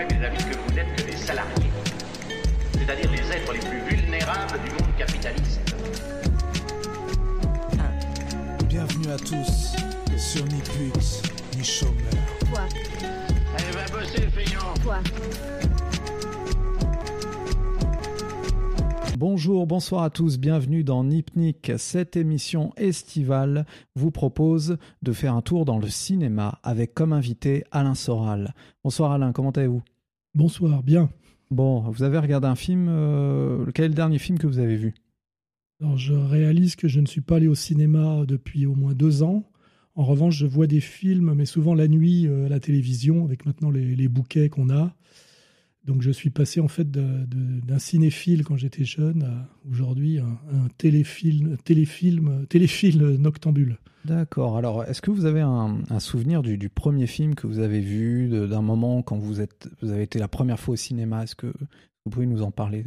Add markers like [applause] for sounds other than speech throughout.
fait, mes amis, que vous n'êtes que des salariés. C'est-à-dire les êtres les plus vulnérables du monde capitaliste. Bienvenue à tous sur Ni Pute, ni chômeur. Toi, Allez, va bosser, feignant toi, Bonjour, bonsoir à tous, bienvenue dans Nipnik. Cette émission estivale vous propose de faire un tour dans le cinéma avec comme invité Alain Soral. Bonsoir Alain, comment allez-vous? Bonsoir, bien. Bon, vous avez regardé un film, euh, quel est le dernier film que vous avez vu? Alors, je réalise que je ne suis pas allé au cinéma depuis au moins deux ans. En revanche, je vois des films, mais souvent la nuit euh, à la télévision, avec maintenant les, les bouquets qu'on a. Donc, je suis passé en fait d'un cinéphile quand j'étais jeune à aujourd'hui un, un téléfilm, téléfilm, téléfilm noctambule. D'accord, alors est-ce que vous avez un, un souvenir du, du premier film que vous avez vu, d'un moment quand vous, êtes, vous avez été la première fois au cinéma? Est-ce que vous pouvez nous en parler?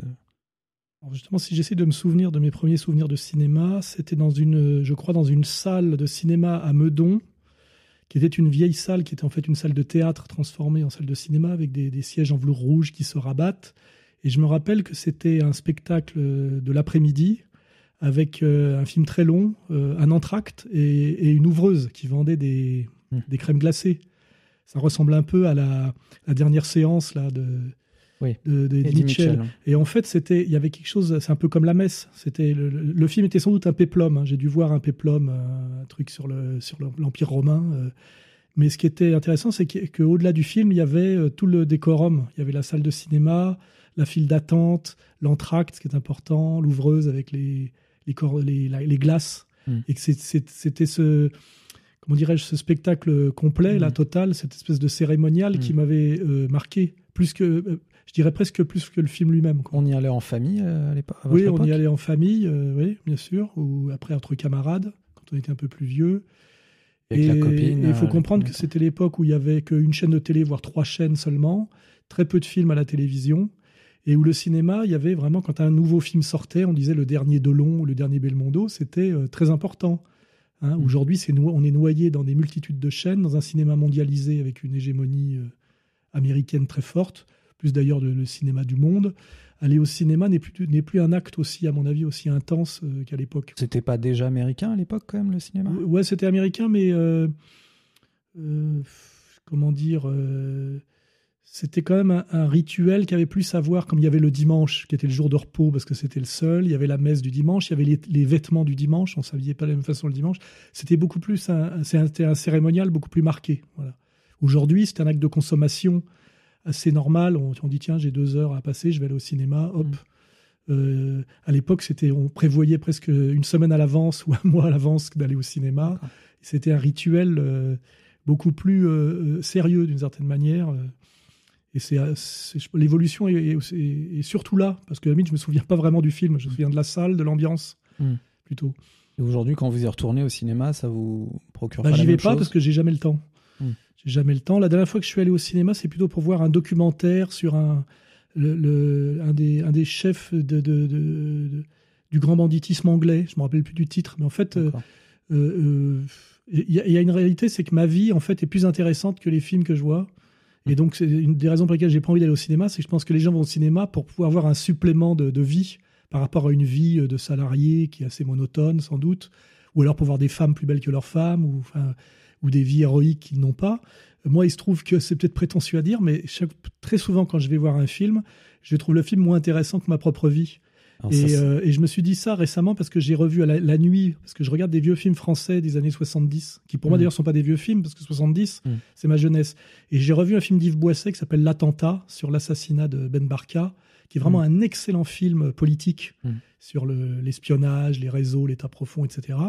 Alors justement, si j'essaie de me souvenir de mes premiers souvenirs de cinéma, c'était dans une, je crois, dans une salle de cinéma à Meudon, qui était une vieille salle, qui était en fait une salle de théâtre transformée en salle de cinéma avec des, des sièges en velours rouge qui se rabattent. Et je me rappelle que c'était un spectacle euh, de l'après-midi avec euh, un film très long, euh, un entracte et, et une ouvreuse qui vendait des, Hmm. des crèmes glacées. Ça ressemble un peu à la, la dernière séance là de, Oui. de, de Eddie Mitchell. Mitchell. Et en fait, c'était, il y avait quelque chose, c'est un peu comme la messe. C'était le, le- le film était sans doute un péplum. hein. J'ai dû voir un péplum, euh, un truc sur le sur le- l'Empire romain. euh. Mais ce qui était intéressant, c'est qu'au-delà du film, il y avait euh, tout le décorum. Il y avait la salle de cinéma, la file d'attente, l'entracte, ce qui est important, l'ouvreuse avec les les, cor- les, la- les glaces. Mm. Et que c'était ce comment dirais-je ce spectacle complet, Mm. la totale, cette espèce de cérémonial qui Mm. m'avait euh, marqué plus que euh, je dirais presque plus que le film lui-même. On y allait en famille euh, à l'époque Oui, on y allait en famille, euh, oui, bien sûr, ou après entre camarades, quand on était un peu plus vieux. Avec et la copine, il faut euh, comprendre que c'était l'époque où il y avait qu'une chaîne de télé, voire trois chaînes seulement, très peu de films à la télévision, et où le cinéma, il y avait vraiment, quand un nouveau film sortait, on disait le dernier Delon ou le dernier Belmondo, c'était très important. Hein, Mm. Aujourd'hui, c'est on est noyé dans des multitudes de chaînes, dans un cinéma mondialisé avec une hégémonie américaine très forte, plus d'ailleurs de- le cinéma du monde. Aller au cinéma n'est plus, n'est plus un acte aussi, à mon avis, aussi intense euh, qu'à l'époque. C'était pas déjà américain à l'époque quand même le cinéma? Ouais, c'était américain, mais euh, euh, comment dire, euh, c'était quand même un, un rituel qui avait plus à voir, comme il y avait le dimanche, qui était le jour de repos parce que c'était le seul. Il y avait la messe du dimanche, il y avait les, les vêtements du dimanche. On s'habillait pas de la même façon le dimanche. C'était beaucoup plus un- c'était un cérémonial beaucoup plus marqué. Voilà. Aujourd'hui, c'est un acte de consommation assez normal. On, on dit tiens, j'ai deux heures à passer, je vais aller au cinéma. Hop. Mm. Euh, à l'époque, c'était, on prévoyait presque une semaine à l'avance [laughs] ou un mois à l'avance d'aller au cinéma. C'était un rituel euh, beaucoup plus euh, sérieux d'une certaine manière. Et c'est, l'évolution est, est- est- est surtout là, parce que à la limite, je me souviens pas vraiment du film. Je me souviens de la salle, de l'ambiance, Mm. plutôt. Et aujourd'hui, quand vous y retournez au cinéma, ça vous procure Bah, pas la j'y vais même pas chose? parce que j'ai jamais le temps. J'ai jamais le temps. La dernière fois que je suis allé au cinéma, c'est plutôt pour voir un documentaire sur un, le, le- un, des, un des chefs de, de- de- de- du grand banditisme anglais. Je me rappelle plus du titre, mais en fait, euh, euh, euh, il y, a- il y a une réalité, c'est que ma vie, en fait, est plus intéressante que les films que je vois. Et donc, c'est une des raisons pour lesquelles j'ai pas envie d'aller au cinéma, c'est que je pense que les gens vont au cinéma pour pouvoir avoir un supplément de, de vie par rapport à une vie de salarié qui est assez monotone, sans doute, ou alors pour voir des femmes plus belles que leurs femmes, ou, enfin, ou des vies héroïques qu'ils n'ont pas. Moi, il se trouve que c'est peut-être prétentieux à dire, mais chaque- très souvent, quand je vais voir un film, je trouve le film moins intéressant que ma propre vie. Alors ça, Et, c'est- euh, et je me suis dit ça récemment parce que j'ai revu à la, la nuit, parce que je regarde des vieux films français des années 70, qui pour moi Mm. d'ailleurs sont pas des vieux films, parce que 70, Mm. c'est ma jeunesse. Et j'ai revu un film d'Yves Boisset qui s'appelle L'attentat sur l'assassinat de Ben Barka, qui est vraiment un excellent film politique Mm. sur le- l'espionnage, les réseaux, l'état profond, etc.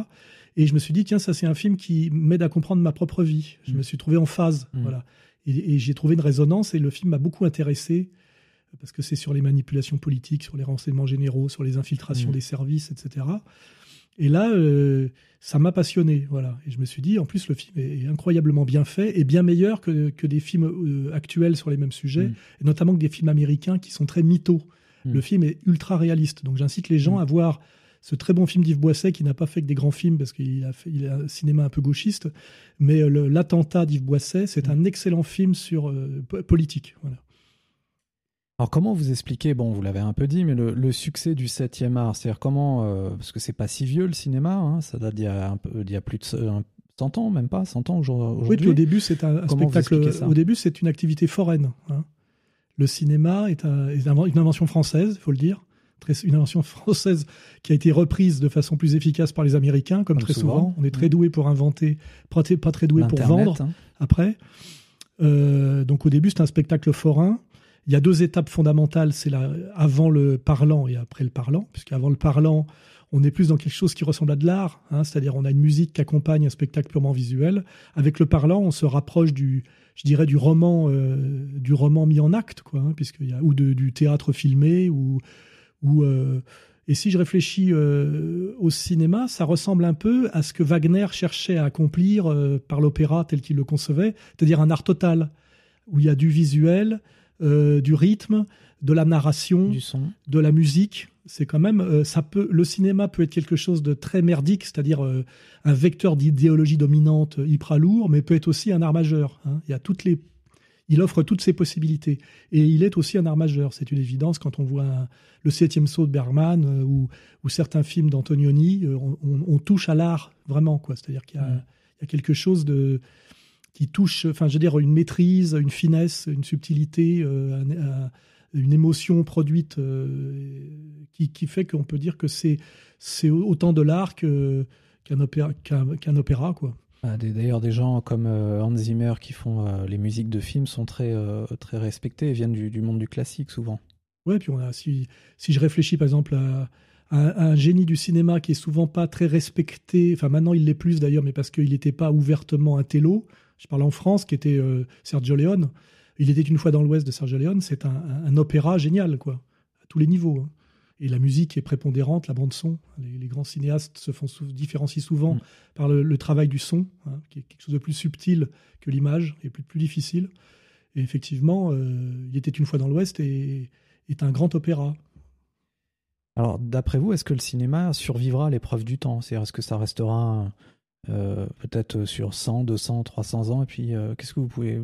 Et je me suis dit, tiens, ça c'est un film qui m'aide à comprendre ma propre vie. Je Mm. me suis trouvé en phase, Mm. voilà. Et, et j'ai trouvé une résonance et le film m'a beaucoup intéressé parce que c'est sur les manipulations politiques, sur les renseignements généraux, sur les infiltrations Mm. des services, etc. Et là, euh, ça m'a passionné, voilà. Et je me suis dit, en plus, le film est incroyablement bien fait et bien meilleur que, que des films euh, actuels sur les mêmes sujets, Mm. et notamment que des films américains qui sont très mythos. Mm. Le film est ultra réaliste, donc j'incite les gens Mm. à voir ce très bon film d'Yves Boisset qui n'a pas fait que des grands films parce qu'il a fait il a un cinéma un peu gauchiste, mais euh, l'attentat d'Yves Boisset, c'est un excellent film sur euh, po- politique. Voilà. Alors comment vous expliquez, bon vous l'avez un peu dit, mais le, succès du 7e art, c'est-à-dire comment, euh, parce que c'est pas si vieux le cinéma, hein, ça date d'il y, a un peu, y a plus de 100 ans, même pas 100 ans aujourd'hui. Oui, au début c'est un, spectacle, au début c'est une activité foraine. Hein. Le cinéma est, une invention française, il faut le dire, une invention [laughs] française qui a été reprise de façon plus efficace par les Américains, comme, très souvent. On est très doué pour inventer, pas très doué pour vendre hein. après. Euh, donc au début c'est un spectacle forain il y a deux étapes fondamentales, c'est avant le parlant et après le parlant, puisqu'avant le parlant, on est plus dans quelque chose qui ressemble à de l'art, hein, c'est-à-dire on a une musique qui accompagne un spectacle purement visuel. Avec le parlant, on se rapproche du, je dirais, du roman, euh, du roman mis en acte, quoi, hein, ou du théâtre filmé ou euh, et si je réfléchis euh, au cinéma, ça ressemble un peu à ce que Wagner cherchait à accomplir par l'opéra tel qu'il le concevait, c'est-à-dire un art total où il y a du visuel, euh, du rythme, de la narration, du son. de la musique. C'est quand même, euh, ça peut, le cinéma peut être quelque chose de très merdique, c'est-à-dire euh, un vecteur d'idéologie dominante hyper lourd, mais peut être aussi un art majeur. Hein. Il y a toutes les, il offre toutes ces possibilités. Et il est aussi un art majeur, c'est une évidence quand on voit le septième saut de Bergman ou, certains films d'Antonioni, on, touche à l'art vraiment, quoi. C'est-à-dire qu'il y, mm. y, a quelque chose de qui touche, enfin, je veux dire, une maîtrise, une finesse, une subtilité, euh, une émotion produite euh, qui, qui, fait qu'on peut dire que c'est c'est autant de l'art qu'un opéra, qu'un opéra, quoi. Ah, d'ailleurs, des gens comme euh, Hans Zimmer qui font les musiques de films sont très, très respectés et viennent du, du, monde du classique souvent. Ouais, puis on a, si, si je réfléchis par exemple à, un, génie du cinéma qui est souvent pas très respecté, enfin maintenant il l'est plus d'ailleurs, mais parce qu'il n'était pas ouvertement un télo, je parle en France, qui était euh, Sergio Leone. Il était une fois dans l'Ouest de Sergio Leone. C'est un, opéra génial, quoi, à tous les niveaux. Hein. Et la musique est prépondérante, la bande son. Les, grands cinéastes se font différencier souvent mm. par le, travail du son, hein, qui est quelque chose de plus subtil que l'image et plus, plus difficile. Et effectivement, euh, il était une fois dans l'Ouest et est un grand opéra. Alors, d'après vous, est-ce que le cinéma survivra à l'épreuve du temps? C'est-à-dire, est-ce que ça restera euh, peut-être sur 100, 200, 300 ans. Et puis, euh, qu'est-ce que vous pouvez.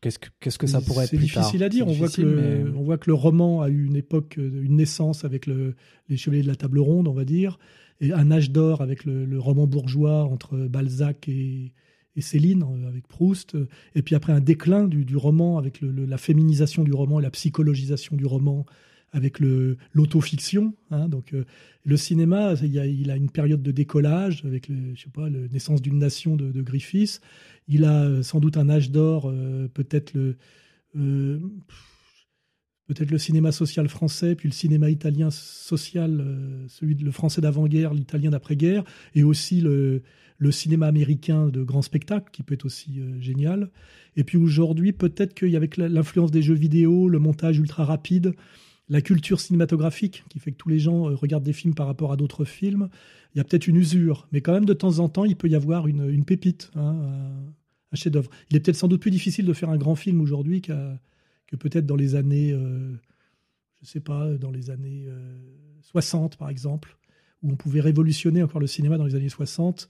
Qu'est-ce que, qu'est-ce que ça pourrait être C'est difficile à dire. On, voit que le, on voit que le roman a eu une époque, euh, une naissance avec le, les Chevaliers de la Table Ronde, on va dire, et un âge d'or avec le, roman bourgeois entre Balzac et, et, Céline, avec Proust, et puis après un déclin du, du roman avec la féminisation du roman et la psychologisation du roman avec le l'autofiction. Hein, donc euh, le cinéma, il, a, une période de décollage avec je sais pas, la naissance d'une nation de, de, Griffiths. Il a euh, sans doute un âge d'or, euh, peut-être le peut-être le cinéma social français, puis le cinéma italien social, celui de, le français d'avant-guerre, l'italien d'après-guerre, et aussi le, le, cinéma américain de grand spectacle, qui peut être aussi génial. Et puis aujourd'hui, peut-être qu'avec l'influence des jeux vidéo, le montage ultra rapide, la culture cinématographique qui fait que tous les gens euh, regardent des films par rapport à d'autres films. Il y a peut-être une usure, mais quand même de temps en temps, il peut y avoir une, pépite, hein, un chef-d'œuvre. Il est peut-être sans doute plus difficile de faire un grand film aujourd'hui que peut-être dans les années, euh, je sais pas, dans les années 60 euh, par exemple, où on pouvait révolutionner encore le cinéma dans les années 60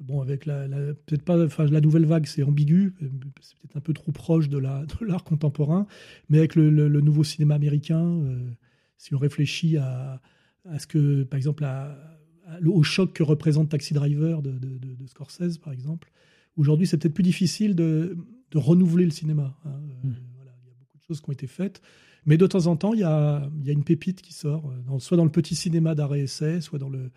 bon, avec la, peut-être pas, enfin, la nouvelle vague, c'est ambigu, c'est peut-être un peu trop proche de, la, [laughs] de l'art contemporain, mais avec le, le, nouveau cinéma américain, euh, si on réfléchit à, à, ce que, par exemple, à, au choc que représente Taxi Driver de, de, de, Scorsese, par exemple, aujourd'hui, c'est peut-être plus difficile de, renouveler le cinéma. Hein. Euh, hmm. voilà, il y a beaucoup de choses qui ont été faites. Mais de temps en temps, il y a, il y a une pépite qui sort, euh, dans, soit dans le petit cinéma d'arrêt-essai, soit dans le,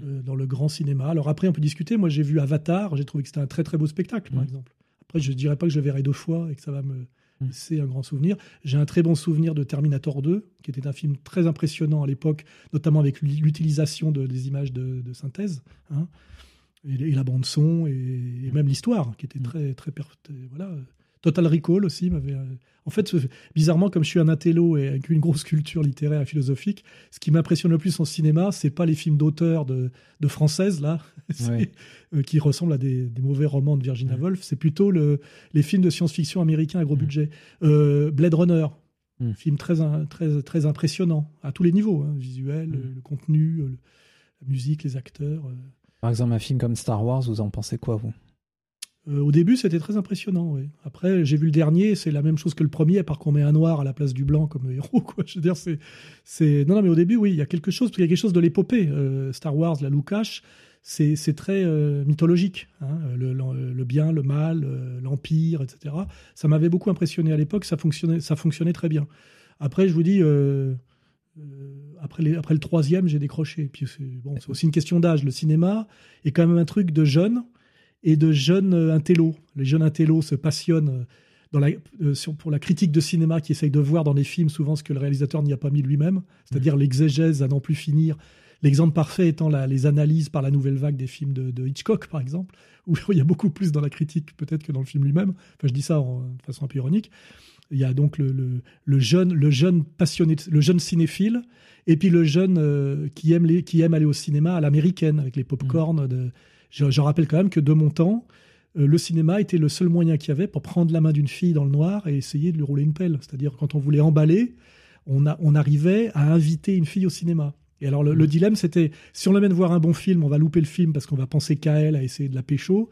euh, dans le grand cinéma. Alors après, on peut discuter. Moi, j'ai vu Avatar. J'ai trouvé que c'était un très très beau spectacle, par mm. exemple. Après, je ne dirais pas que je le verrai deux fois et que ça va me mm. laisser un grand souvenir. J'ai un très bon souvenir de Terminator 2, qui était un film très impressionnant à l'époque, notamment avec l'utilisation de, des images de, synthèse. Hein, et, la bande son et, même l'histoire qui était mm. très très voilà Total Recall aussi m'avait. Euh, en fait, bizarrement, comme je suis un intello et avec une grosse culture littéraire et philosophique, ce qui m'impressionne le plus en cinéma, c'est pas les films d'auteurs de, de françaises là, [laughs] euh, qui ressemblent à des, mauvais romans de Virginia Woolf. C'est plutôt le, les films de science-fiction américains à gros budget. Euh, Blade Runner, mm. film très, très, très impressionnant à tous les niveaux, hein, visuel, mm. le contenu, la musique, les acteurs. Par exemple, un film comme Star Wars, vous en pensez quoi, vous? Euh, au début, c'était très impressionnant. Après, j'ai vu le dernier, c'est la même chose que le premier, à part qu'on met un noir à la place du blanc comme [laughs] héros. Quoi. Je veux dire, c'est, c'est... Non, non, mais au début, oui, il y a quelque chose, parce qu'il y a quelque chose de l'épopée. Euh, Star Wars, la Lucas, c'est, c'est très euh, mythologique. Hein. Le, bien, le mal, l'empire, etc. Ça m'avait beaucoup impressionné à l'époque, ça fonctionnait, ça fonctionnait très bien. Après, je vous dis, après, après le troisième, j'ai décroché. Puis c'est, bon, c'est aussi une question d'âge. Le cinéma est quand même un truc de jeune et de jeunes euh, intellos. Les jeunes intellos se passionnent euh, dans la, euh, pour la critique de cinéma qui essaye de voir dans des films souvent ce que le réalisateur n'y a pas mis lui-même, c'est-à-dire l'exégèse à n'en plus finir. L'exemple parfait étant les analyses par la nouvelle vague des films de, Hitchcock, par exemple, [laughs] où il y a beaucoup plus dans la critique peut-être que dans le film lui-même. Enfin, je dis ça de façon un peu ironique. Il y a donc le, le, jeune, le jeune passionné, le jeune cinéphile, et puis le jeune qui, aime les, qui aime aller au cinéma à l'américaine, avec les pop-corn de je, rappelle quand même que de mon temps, euh, le cinéma était le seul moyen qu'il y avait pour prendre la main d'une fille dans le noir et essayer de lui rouler une pelle. C'est-à-dire quand on voulait emballer, on, a, on arrivait à inviter une fille au cinéma. Et alors le, dilemme, c'était si on l'amène voir un bon film, on va louper le film parce qu'on va penser qu'à elle, à essayer de la pécho.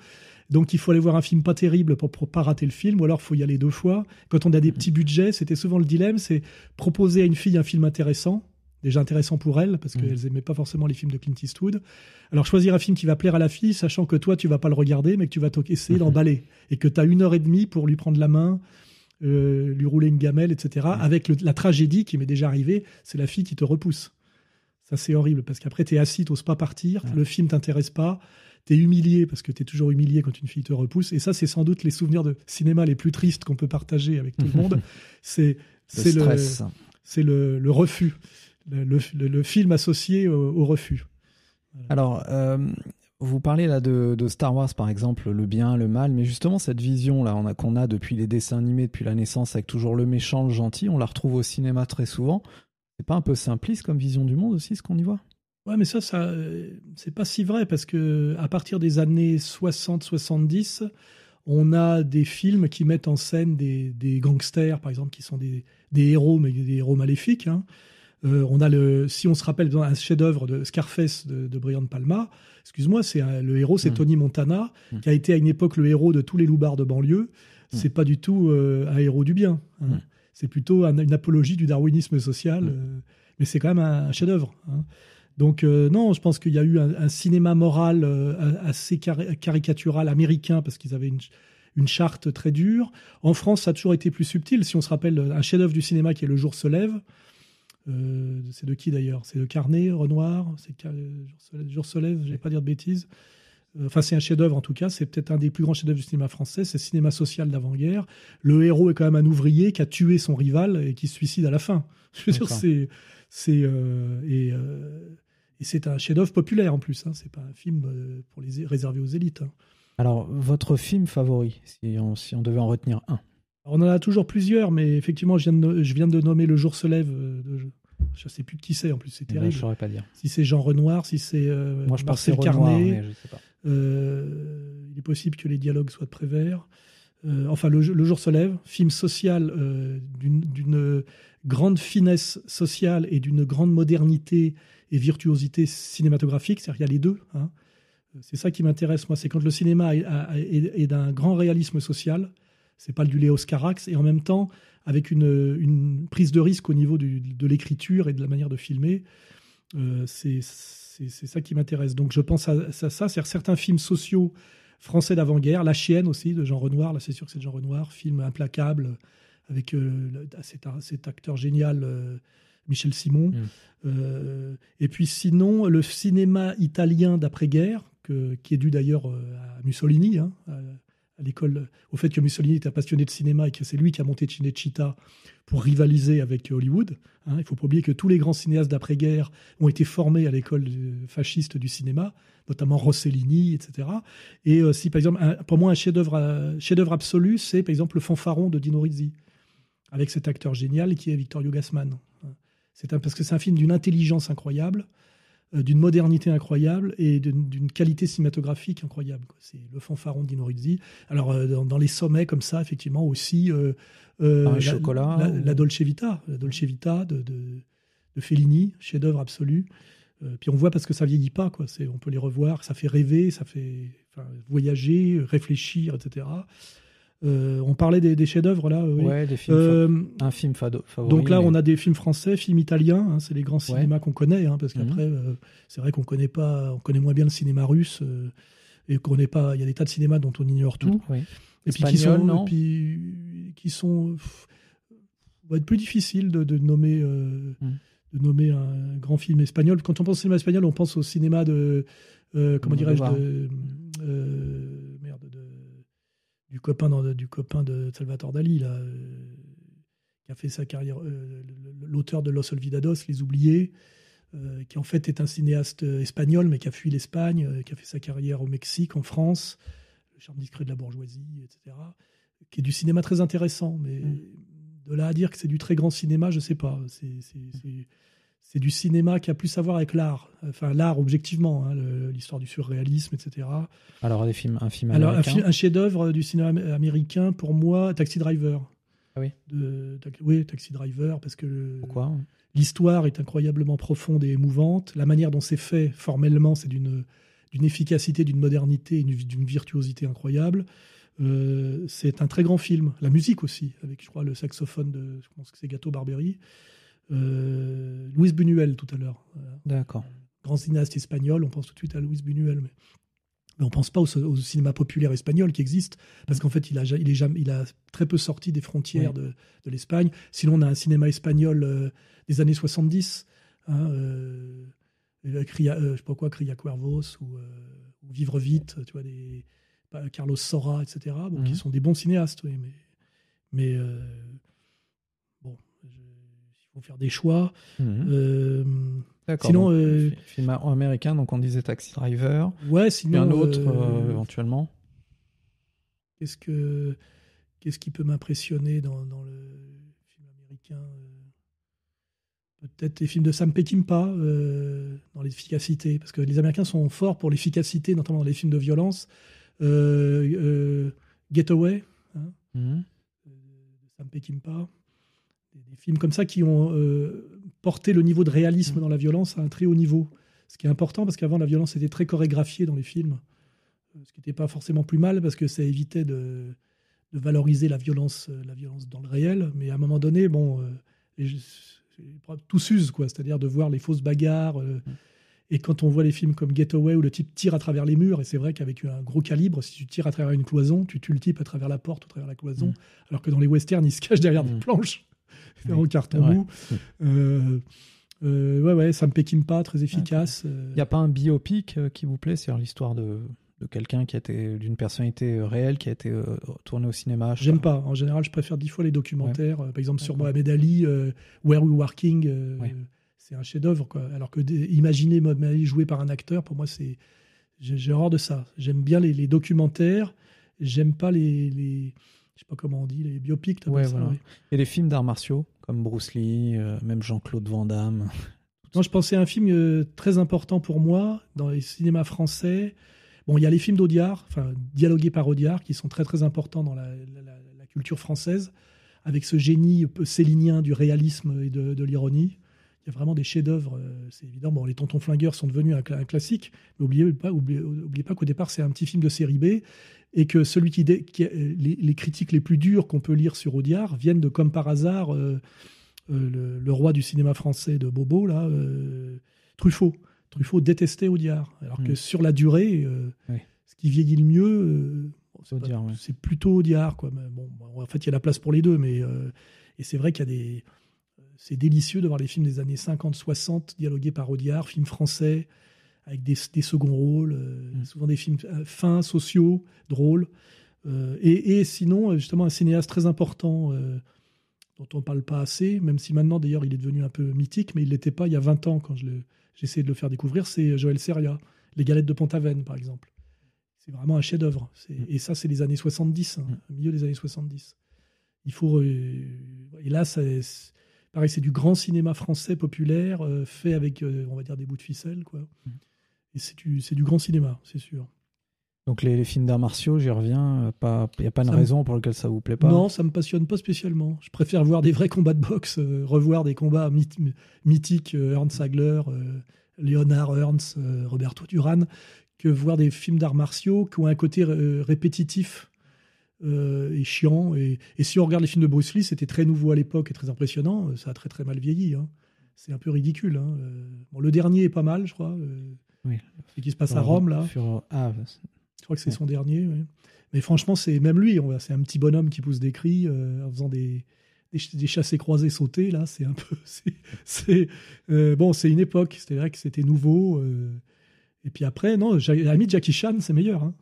Donc il faut aller voir un film pas terrible pour, pour pas rater le film, ou alors il faut y aller deux fois. Quand on a des petits budgets, c'était souvent le dilemme, c'est proposer à une fille un film intéressant, déjà intéressant pour elle, parce qu'elles n'aimaient pas forcément les films de Clint Eastwood. Alors choisir un film qui va plaire à la fille, sachant que toi, tu vas pas le regarder, mais que tu vas essayer d'emballer, et que tu as une heure et demie pour lui prendre la main, euh, lui rouler une gamelle, etc. Avec la tragédie qui m'est déjà arrivée, c'est la fille qui te repousse. Ça, c'est horrible, parce qu'après, tu es assis, tu pas partir, le film t'intéresse pas, tu es humilié, parce que tu es toujours humilié quand une fille te repousse. Et ça, c'est sans doute les souvenirs de cinéma les plus tristes qu'on peut partager avec tout le monde. [laughs] C'est le, c'est le, le refus le, film associé au, refus. Alors, euh, vous parlez là de, Star Wars par exemple, le bien, le mal, mais justement cette vision là qu'on a, a depuis les dessins animés, depuis la naissance, avec toujours le méchant, le gentil, on la retrouve au cinéma très souvent. C'est pas un peu simpliste comme vision du monde aussi, ce qu'on y voit? Ouais, mais ça, ça c'est pas si vrai parce que à partir des années 60-70, on a des films qui mettent en scène des, gangsters, par exemple, qui sont des, héros, mais des héros maléfiques. Hein. Euh, on a le, si on se rappelle un chef-d'œuvre de Scarface de, Brian Palma, excuse-moi, c'est le héros, c'est mm. Tony Montana, mm. qui a été à une époque le héros de tous les loupards de banlieue. Mm. C'est pas du tout euh, un héros du bien. Hein. C'est plutôt une apologie du darwinisme social, euh, mais c'est quand même un, chef-d'œuvre. Hein. Donc non, je pense qu'il y a eu un, cinéma moral assez caricatural américain parce qu'ils avaient une, une charte très dure. En France, ça a toujours été plus subtil. Si on se rappelle un chef-d'œuvre du cinéma qui est Le jour se lève, euh, c'est de qui d'ailleurs? C'est de Carnet, Renoir? C'est Jour se lève, je vais pas dire de bêtises. Euh, enfin, c'est un chef-d'œuvre en tout cas. C'est peut-être un des plus grands chefs-d'œuvre du cinéma français. C'est cinéma social d'avant-guerre. Le héros est quand même un ouvrier qui a tué son rival et qui se suicide à la fin. [laughs] Je veux dire, c'est c'est euh, et, c'est un chef-d'œuvre populaire en plus. Hein. C'est pas un film pour les réservé aux élites. Hein. Alors, votre film favori, si on, si on devait en retenir un? On en a toujours plusieurs, mais effectivement, je viens de, je viens de nommer Le Jour se lève. Euh, je ne sais plus de qui c'est, en plus, c'est eh ben, terrible. je saurais pas dire. Si c'est Jean Renoir, si c'est euh, Moi, je Marcel Carnet. Je sais pas. Euh, il est possible que les dialogues soient de Prévert. enfin, le, Jour se lève, film social d'une grande finesse sociale et d'une grande modernité et virtuosité cinématographique. C'est-à-dire qu'il y a les deux. Hein. C'est ça qui m'intéresse, moi. C'est quand le cinéma est d'un grand réalisme social c'est pas du Léo Scarax, et en même temps avec une, prise de risque au niveau de l'écriture et de la manière de filmer. Euh, c'est ça qui m'intéresse. Donc je pense à, ça, c'est certains films sociaux français d'avant-guerre, La Chienne aussi de Jean Renoir, là c'est sûr que c'est de Jean Renoir, film implacable avec euh, cet, acteur génial euh, Michel Simon. Mm. et puis sinon, le cinéma italien d'après-guerre, qui est dû d'ailleurs à Mussolini, hein, à l'école, au fait que Mussolini était passionné de cinéma et que c'est lui qui a monté Cinecittà pour rivaliser avec Hollywood. Hein. Il ne faut pas oublier que tous les grands cinéastes d'après-guerre ont été formés à l'école fasciste du cinéma, notamment Rossellini, etc. Et euh, si, par exemple, pour moi, un chef-d'œuvre euh, chef absolu, c'est par exemple Le Fanfaron de Dino Rizzi, avec cet acteur génial qui est Vittorio Gassman. C'est parce que c'est un film d'une intelligence incroyable, euh, d'une modernité incroyable et d'une qualité cinématographique incroyable. C'est le fanfaron d'Inorizzi. Alors, euh, dans, les sommets comme ça, effectivement, aussi euh, la, chocolat, la, Dolce Vita, la Dolce Vita de, de, Fellini, chef-d'œuvre absolu. puis on voit parce que ça vieillit pas, quoi. On peut les revoir, ça fait rêver, ça fait, voyager, réfléchir, etc. on parlait des, chefs-d'œuvre là. Oui. Ouais, des films. un film favori. Donc là, on a des films français, films italiens. Hein, c'est les grands cinémas qu'on connaît, hein, parce qu'après, mhm. c'est vrai qu'on connaît pas, on connaît moins bien le cinéma russe et qu'on n'est pas. Il y a des tas de cinémas dont on ignore tout. Et puis qui sont, qui sont va être plus difficile de, nommer. Mm de nommer un grand film espagnol. Quand on pense au cinéma espagnol, on pense au cinéma de. Euh, comment dirais-je euh, du, copain du copain de Salvatore Dali, là, euh, qui a fait sa carrière. L'auteur de Los Olvidados, Les Oubliés, qui en fait est un cinéaste espagnol, mais qui a fui l'Espagne, qui a fait sa carrière au Mexique, en France, Le charme discret de la bourgeoisie, etc. Qui est du cinéma très intéressant, mais. Mm. De là à dire que c'est du très grand cinéma, je ne sais pas. C'est du cinéma qui a plus à voir avec l'art. Enfin, l'art objectivement, hein, l'histoire du surréalisme, etc. Alors, des films, un film Alors, américain. un, chef-d'œuvre du cinéma américain, pour moi, Taxi Driver. Ah oui Oui, Taxi Driver, parce que. Pourquoi? L'histoire est incroyablement profonde et émouvante. La manière dont c'est fait, formellement, c'est d'une efficacité, d'une modernité, d'une virtuosité incroyable. Euh, c'est un très grand film. La musique aussi, avec, je crois, le saxophone de, je pense que c'est Gato Barbery. Euh, Louis Buñuel tout à l'heure. D'accord. Grand cinéaste espagnol, on pense tout de suite à Louis Buñuel, mais, mais on pense pas au, cinéma populaire espagnol qui existe, parce qu'en fait, il a, il, est jamais, il a très peu sorti des frontières de, de l'Espagne. Sinon, on a un cinéma espagnol euh, des années 70. Hein, euh, Cria, je sais pas quoi, Cria Cuervos ou, ou Vivre vite, tu vois, des, Carlos Sora, etc., bon, qui mhm. sont des bons cinéastes, oui, mais, euh, faut faire des choix. Euh, sinon, euh, film américain, donc on disait Taxi Driver. Ouais, sinon un autre éventuellement. Qu'est-ce que qu'est-ce qui peut m'impressionner dans, dans, le film américain Peut-être les films de Sam Peckinpah dans l'efficacité, parce que les Américains sont forts pour l'efficacité, notamment dans les films de violence. Euh, euh, Getaway, hein, mhm. euh, Sam Peckinpah, des, des, films comme ça qui ont porté le niveau de réalisme mhm. dans la violence à un très haut niveau. Ce qui est important parce qu'avant la violence était très chorégraphiée dans les films, ce qui n'était pas forcément plus mal parce que ça évitait de, de, valoriser la violence, la violence dans le réel. Mais à un moment donné, bon, tout s'use, quoi. C'est-à-dire de voir les fausses bagarres. Mhm. Et quand on voit les films comme Getaway où le type tire à travers les murs, et c'est vrai qu'avec un gros calibre, si tu tires à travers une cloison, tu tues le type à travers la porte ou à travers la cloison, mm. alors que dans les westerns, il se cache derrière des mm. Planches, en carton mou. Euh, euh, ouais, ouais, ça me pas, très efficace. Il n'y a pas un biopic euh, qui vous plaît sur l'histoire de, de quelqu'un qui a été d'une personnalité réelle qui a été tournée au cinéma J'aime pas. En général, je préfère dix fois les documentaires. par exemple, sur Mohamed Ali, Where We Working c'est un chef-d'œuvre. Alors que imaginer Mohamed Ali joué par un acteur, pour moi, c'est j'ai horreur de ça. J'aime bien les, documentaires, j'aime pas les, les, je sais pas comment on dit, les biopics. Ouais, voilà. Et les films d'arts martiaux comme Bruce Lee, euh, même Jean-Claude Van Damme. [laughs] Non, je pensais à un film euh, très important pour moi dans les cinémas français. Bon, il y a les films d'Audiard, enfin dialogués par Audiard, qui sont très très importants dans la, culture française, avec ce génie célinien du réalisme et de l'ironie il y a vraiment des chefs-d'œuvre. Euh, c'est évident. Bon, les Tontons Flingueurs sont devenus un, classique, mais n'oubliez pas, oubliez, pas qu'au départ, c'est un petit film de série B et que celui qui, euh, les, critiques les plus dures qu'on peut lire sur Audiard viennent de comme par hasard euh, le, roi du cinéma français de Bobo là, Truffaut. Truffaut détestait Audiard, alors que hmm. sur la durée, ce qui vieillit le mieux, c'est plutôt Audiard quoi. bon, en fait, il y a la place pour les deux, mais et c'est vrai qu'il y a des c'est délicieux de voir les films des années 50-60 dialogués par Audiard, films français, avec des, seconds rôles, euh, mm. souvent des films euh, fins, sociaux, drôles. Euh, et, sinon, justement, un cinéaste très important dont on ne parle pas assez, même si maintenant, d'ailleurs, il est devenu un peu mythique, mais il ne l'était pas il y a 20 ans quand j'essayais de le faire découvrir, c'est Joël Seria, Les Galettes de Pont-Aven, par exemple. C'est vraiment un chef-d'œuvre. Mm. Et ça, c'est les années 70, hein, mm. milieu des années 70. Il faut. et là, c'est Pareil, c'est du grand cinéma français populaire, euh, fait avec, euh, on va dire, des bouts de ficelle. Quoi. Et c'est du, du grand cinéma, c'est sûr. Donc les, films d'arts martiaux, j'y reviens, il euh, n'y a pas de raison pour laquelle ça vous plaît pas Non, ça me passionne pas spécialement. Je préfère voir des vrais combats de boxe, revoir des combats mythiques, Ernst Sagler, Leonard Ernst, Roberto Duran, que voir des films d'arts martiaux qui ont un côté euh, répétitif euh, et chiant. Et, et si on regarde les films de Bruce Lee, c'était très nouveau à l'époque et très impressionnant. Ça a très très mal vieilli. hein. C'est un peu ridicule. hein. Euh, Bon, le dernier est pas mal, je crois. Oui. Celui qui se passe à Rome, là. Ah, Je crois que c'est Ouais. son dernier. ouais. Mais franchement, c'est même lui. C'est un petit bonhomme qui pousse des cris euh, en faisant des, des, ch- des chassés croisés sautés. Là, c'est un peu. [laughs] c'est- C'est euh, bon, c'est une époque. C'était vrai que c'était nouveau. euh, et puis après, non, Ja- à la limite, Jackie Chan, c'est meilleur hein,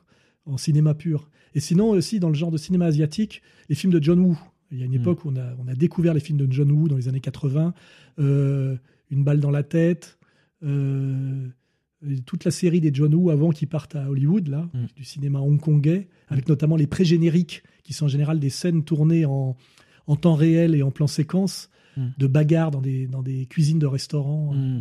en cinéma pur. Et sinon aussi, dans le genre de cinéma asiatique, les films de John Woo. Il y a une Mm. époque où on a, on a découvert les films de John Woo dans les années 80. euh, une balle dans la tête. euh, et toute la série des John Woo avant qu'ils partent à Hollywood, là, Mm. du cinéma hongkongais, avec notamment les pré-génériques, qui sont en général des scènes tournées en, en temps réel et en plan séquence, Mm. de bagarres dans des, dans des cuisines de restaurants. Mm. Euh,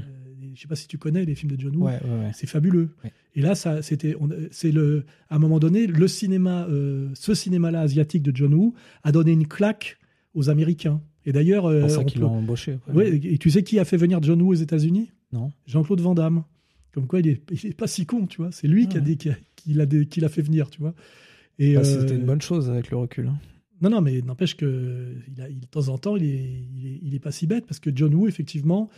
je sais pas si tu connais les films de John Woo. ouais, ouais, ouais. C'est fabuleux. Et là, ça, c'était, c'est le, à un moment donné, le cinéma, euh, ce cinéma-là asiatique de John Woo a donné une claque aux Américains. Et d'ailleurs, C'est euh, on peut- l'ont embauché. après. Et tu sais qui a fait venir John Woo aux États-Unis? Non. Jean-Claude Van Damme. Comme quoi, il est, il est pas si con, tu vois. C'est lui qui a Ah ouais. dit qu'il a, qu'il a des- qu'il a fait venir, tu vois. Et Bah, euh, C'était une bonne chose avec le recul. hein. non, non, mais n'empêche que il a, il- de temps en temps, il est, il est, il est pas si bête parce que John Woo, effectivement,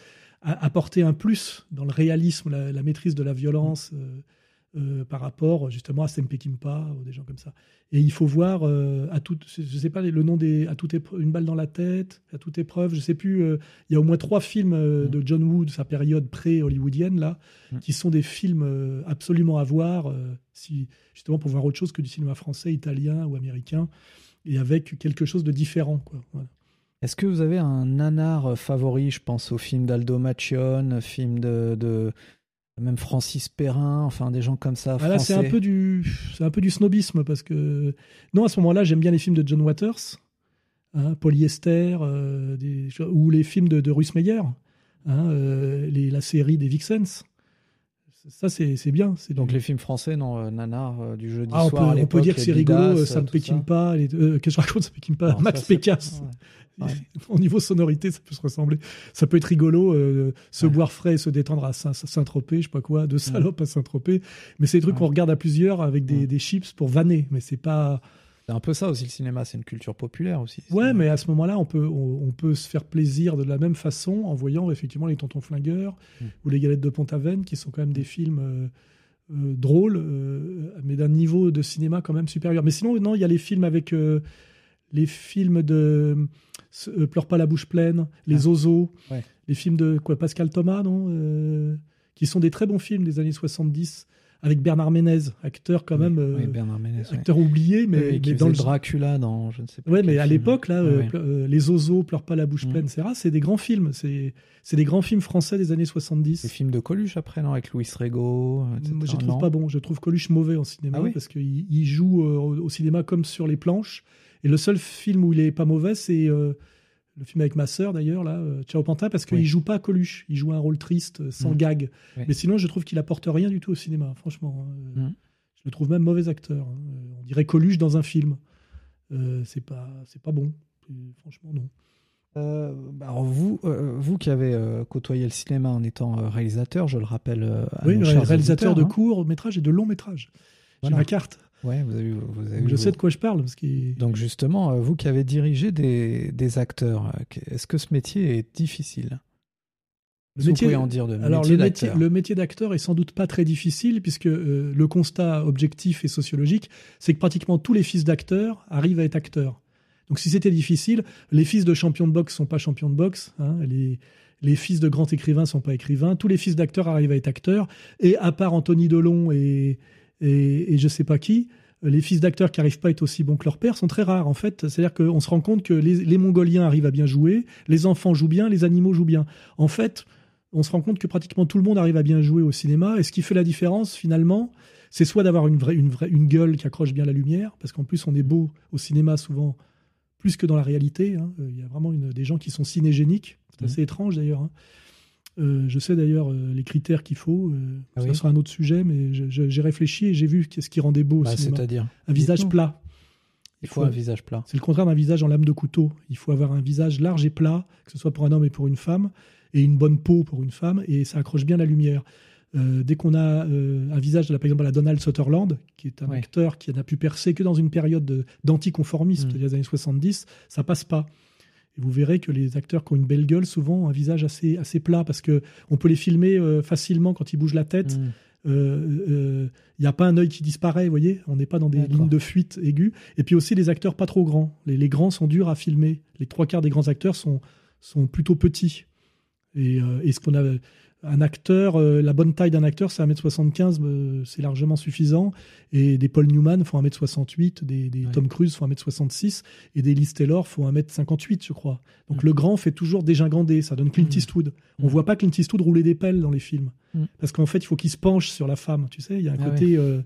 a apporté un plus dans le réalisme, la, la maîtrise de la violence euh, euh, par rapport justement à Sempe Kimpa ou des gens comme ça. Et il faut voir euh, à toute, je sais pas le nom des, à toute épreuve, une balle dans la tête, à toute épreuve, je sais plus. euh, il y a au moins trois films Mm. de John Woo de sa période pré-hollywoodienne là, Mm. qui sont des films absolument à voir, si justement pour voir autre chose que du cinéma français, italien ou américain et avec quelque chose de différent. Quoi. Voilà. Est-ce que vous avez un nanar favori Je pense au film d'Aldo Macion, film de, de- même Francis Perrin, enfin des gens comme ça. Ah, là, c'est un peu du, c'est un peu du snobisme parce que non, à ce moment-là, j'aime bien les films de John Waters, hein, Polyester, euh, des- ou les films de, de Russ Meyer, hein, euh, les- la série des Vixens. Ça, c'est bien. C'est Donc les films français, non, euh, nanar euh, du jeudi Ah, on, peut, soir. à on peut dire que c'est rigolo, Sam. Peckinpah, les- euh, qu'est-ce que je raconte, Sam Peckinpah, Non, Max Pécasse. ouais. [laughs] Ouais. Au niveau sonorité, ça peut se ressembler. Ça peut être rigolo, euh, se Ouais. boire frais et se détendre à Saint- Saint-Tropez, je sais pas quoi, de salope à Saint-Tropez. Mais c'est des trucs qu'on regarde à plusieurs avec des chips pour vanner. Mais c'est pas. C'est un peu ça aussi le cinéma, c'est une culture populaire aussi. Ouais, mais à ce moment-là, on peut, on, on peut se faire plaisir de la même façon en voyant effectivement les Tontons Flingueurs Mm. ou les Galettes de Pont-Aven, qui sont quand même des films euh, euh, drôles, euh, mais d'un niveau de cinéma quand même supérieur. Mais sinon, non, il y a les films avec les films de Pleure pas la bouche pleine, Les Ah. Ouais. les films de quoi, Pascal Thomas, non Qui sont des très bons films des années 70 avec Bernard Ménez, acteur quand même, euh, oui, Bernard Ménez, ouais. acteur oublié, mais, Oui, qui mais dans le Dracula dans je ne sais pas. Ouais, mais à film. l'époque, là, euh, Ouais. euh, Les Osos, Pleure pas la bouche Mm. pleine, etc., c'est des grands films. C'est c'est des grands films français des années 70. Les films de Coluche après, non, avec Louis Rego. etc., Moi, je trouve non pas bons. Je trouve Coluche mauvais en cinéma Ah oui parce qu'il il joue euh, au au cinéma comme sur les planches. Et le seul film où il est pas mauvais, c'est euh, le film avec ma sœur d'ailleurs, là, euh, Ciao Pantin, parce qu'il Oui. joue pas Coluche. Il joue un rôle triste, euh, sans Mm. gag. Oui. Mais sinon, je trouve qu'il apporte rien du tout au cinéma, franchement. hein. Euh, Mm. Je le trouve même mauvais acteur. hein. On dirait Coluche dans un film. Euh, c'est pas, c'est pas bon. Et franchement, non. Euh, bah, alors vous, euh, vous qui avez euh, côtoyé le cinéma en étant euh, réalisateur, je le rappelle. euh, à Oui, nos ré- chers réalisateur de auditeurs, courts métrages et de longs métrages. Voilà. J'ai ma carte. Ouais, vous avez, vous avez je sais de quoi je parle. Parce qu'il- Donc justement, euh, vous qui avez dirigé des, des acteurs, euh, est-ce que ce métier est difficile? Le que Vous métier- pouvez en dire de Alors métier le métier, d'acteur? le métier d'acteur est sans doute pas très difficile puisque euh, le constat objectif et sociologique, c'est que pratiquement tous les fils d'acteurs arrivent à être acteurs. Donc si c'était difficile, les fils de champions de boxe sont pas champions de boxe, hein, les, les fils de grands écrivains sont pas écrivains, tous les fils d'acteurs arrivent à être acteurs, et à part Anthony Delon et, et, et je sais pas qui, les fils d'acteurs qui arrivent pas à être aussi bons que leur père sont très rares en fait. C'est-à-dire qu'on se rend compte que les, les Mongoliens arrivent à bien jouer, les enfants jouent bien, les animaux jouent bien. En fait, on se rend compte que pratiquement tout le monde arrive à bien jouer au cinéma. Et ce qui fait la différence, finalement, c'est soit d'avoir une vraie, une vraie, une gueule qui accroche bien la lumière, parce qu'en plus on est beau au cinéma souvent plus que dans la réalité. hein. Il y a vraiment une, des gens qui sont cinégéniques. C'est Mhm. assez étrange d'ailleurs. hein. Euh, je sais d'ailleurs euh, les critères qu'il faut. euh, Ah ça oui sera un autre sujet, mais j'ai réfléchi et j'ai vu ce qui rendait beau au Bah. C'est-à-dire Un visage plat. Il faut un visage plat. C'est le contraire d'un visage en lame de couteau. Il faut avoir un visage large et plat, que ce soit pour un homme et pour une femme, et une bonne peau pour une femme, et ça accroche bien la lumière. Euh, dès qu'on a euh, un visage, par exemple, à la Donald Sutherland, qui est un Ouais. acteur qui n'a pu percer que dans une période de- d'anticonformisme, Mm. c'est-à-dire les années 70, ça passe pas. Et vous verrez que les acteurs qui ont une belle gueule, souvent, ont un visage assez, assez plat, parce que on peut les filmer euh, facilement quand ils bougent la tête. Mm. Il n'y a pas un œil qui disparaît, vous voyez On n'est pas dans des lignes de fuite aiguës. Et puis aussi, les acteurs pas trop grands. Les, les grands sont durs à filmer. Les trois quarts des grands acteurs sont, sont plutôt petits. Et, euh, et ce qu'on a. Un acteur, euh, la bonne taille d'un acteur, c'est 1m75, euh, c'est largement suffisant. Et des Paul Newman font 1m68, des, des Ouais. Tom Cruise font 1m66, et des Liz Taylor font 1m58, je crois. Donc Mm. le grand fait toujours dégingandé, ça donne Clint Mm. Eastwood. On Mm. voit pas Clint Eastwood rouler des pelles dans les films. Parce qu'en fait, il faut qu'il se penche sur la femme, tu sais, il y a un Ah côté... euh,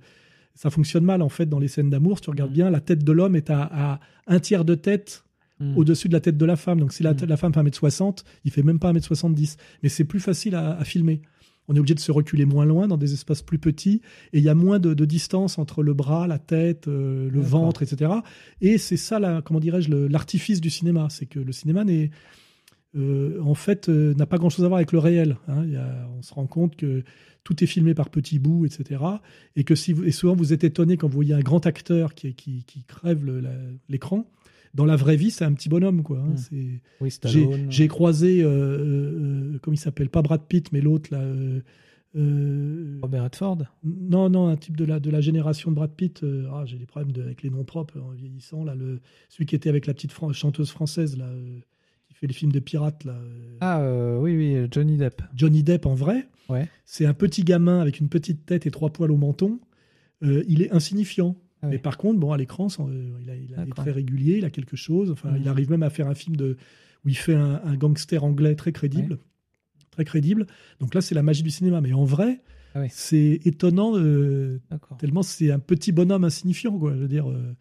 ça fonctionne mal, en fait, dans les scènes d'amour. Si tu regardes bien, la tête de l'homme est à, à un tiers de tête Mm. au-dessus de la tête de la femme. Donc si la, Mm. la femme fait 1m60, il fait même pas 1m70. Mais c'est plus facile à, à filmer. On est obligé de se reculer moins loin dans des espaces plus petits et il y a moins de, de distance entre le bras, la tête, euh, le ventre, etc. Et c'est ça, la, comment dirais-je, l'artifice du cinéma. C'est que le cinéma n'est, euh, en fait, euh, n'a pas grand-chose à voir avec le réel. hein. Il y a- on se rend compte que tout est filmé par petits bouts, etc. Et que si vous, et souvent vous êtes étonné quand vous voyez un grand acteur qui, qui, qui crève l'écran. Dans la vraie vie, c'est un petit bonhomme, quoi. hein. Mm. Oui, j'ai croisé, euh, euh, comment il s'appelle, pas Brad Pitt, mais l'autre là. euh, euh, Robert Redford? non, non, un type de la, de la génération de Brad Pitt. euh, ah, j'ai des problèmes de- avec les noms propres en vieillissant. Là, le, celui qui était avec la petite fran- chanteuse française là, euh, qui fait les films de pirates là. Ah oui, oui, Johnny Depp. Johnny Depp en vrai. Ouais. C'est un petit gamin avec une petite tête et trois poils au menton. Il est insignifiant. Ah Mais par contre, bon, à l'écran, euh, il, a, il a- il est D'accord. très régulier, il a quelque chose. Enfin, Mhm. il arrive même à faire un film de, où il fait un, un gangster anglais très crédible. Très crédible. Donc là, c'est la magie du cinéma. Mais en vrai, Ah c'est étonnant, euh, tellement c'est un petit bonhomme insignifiant, quoi. Je veux dire, euh,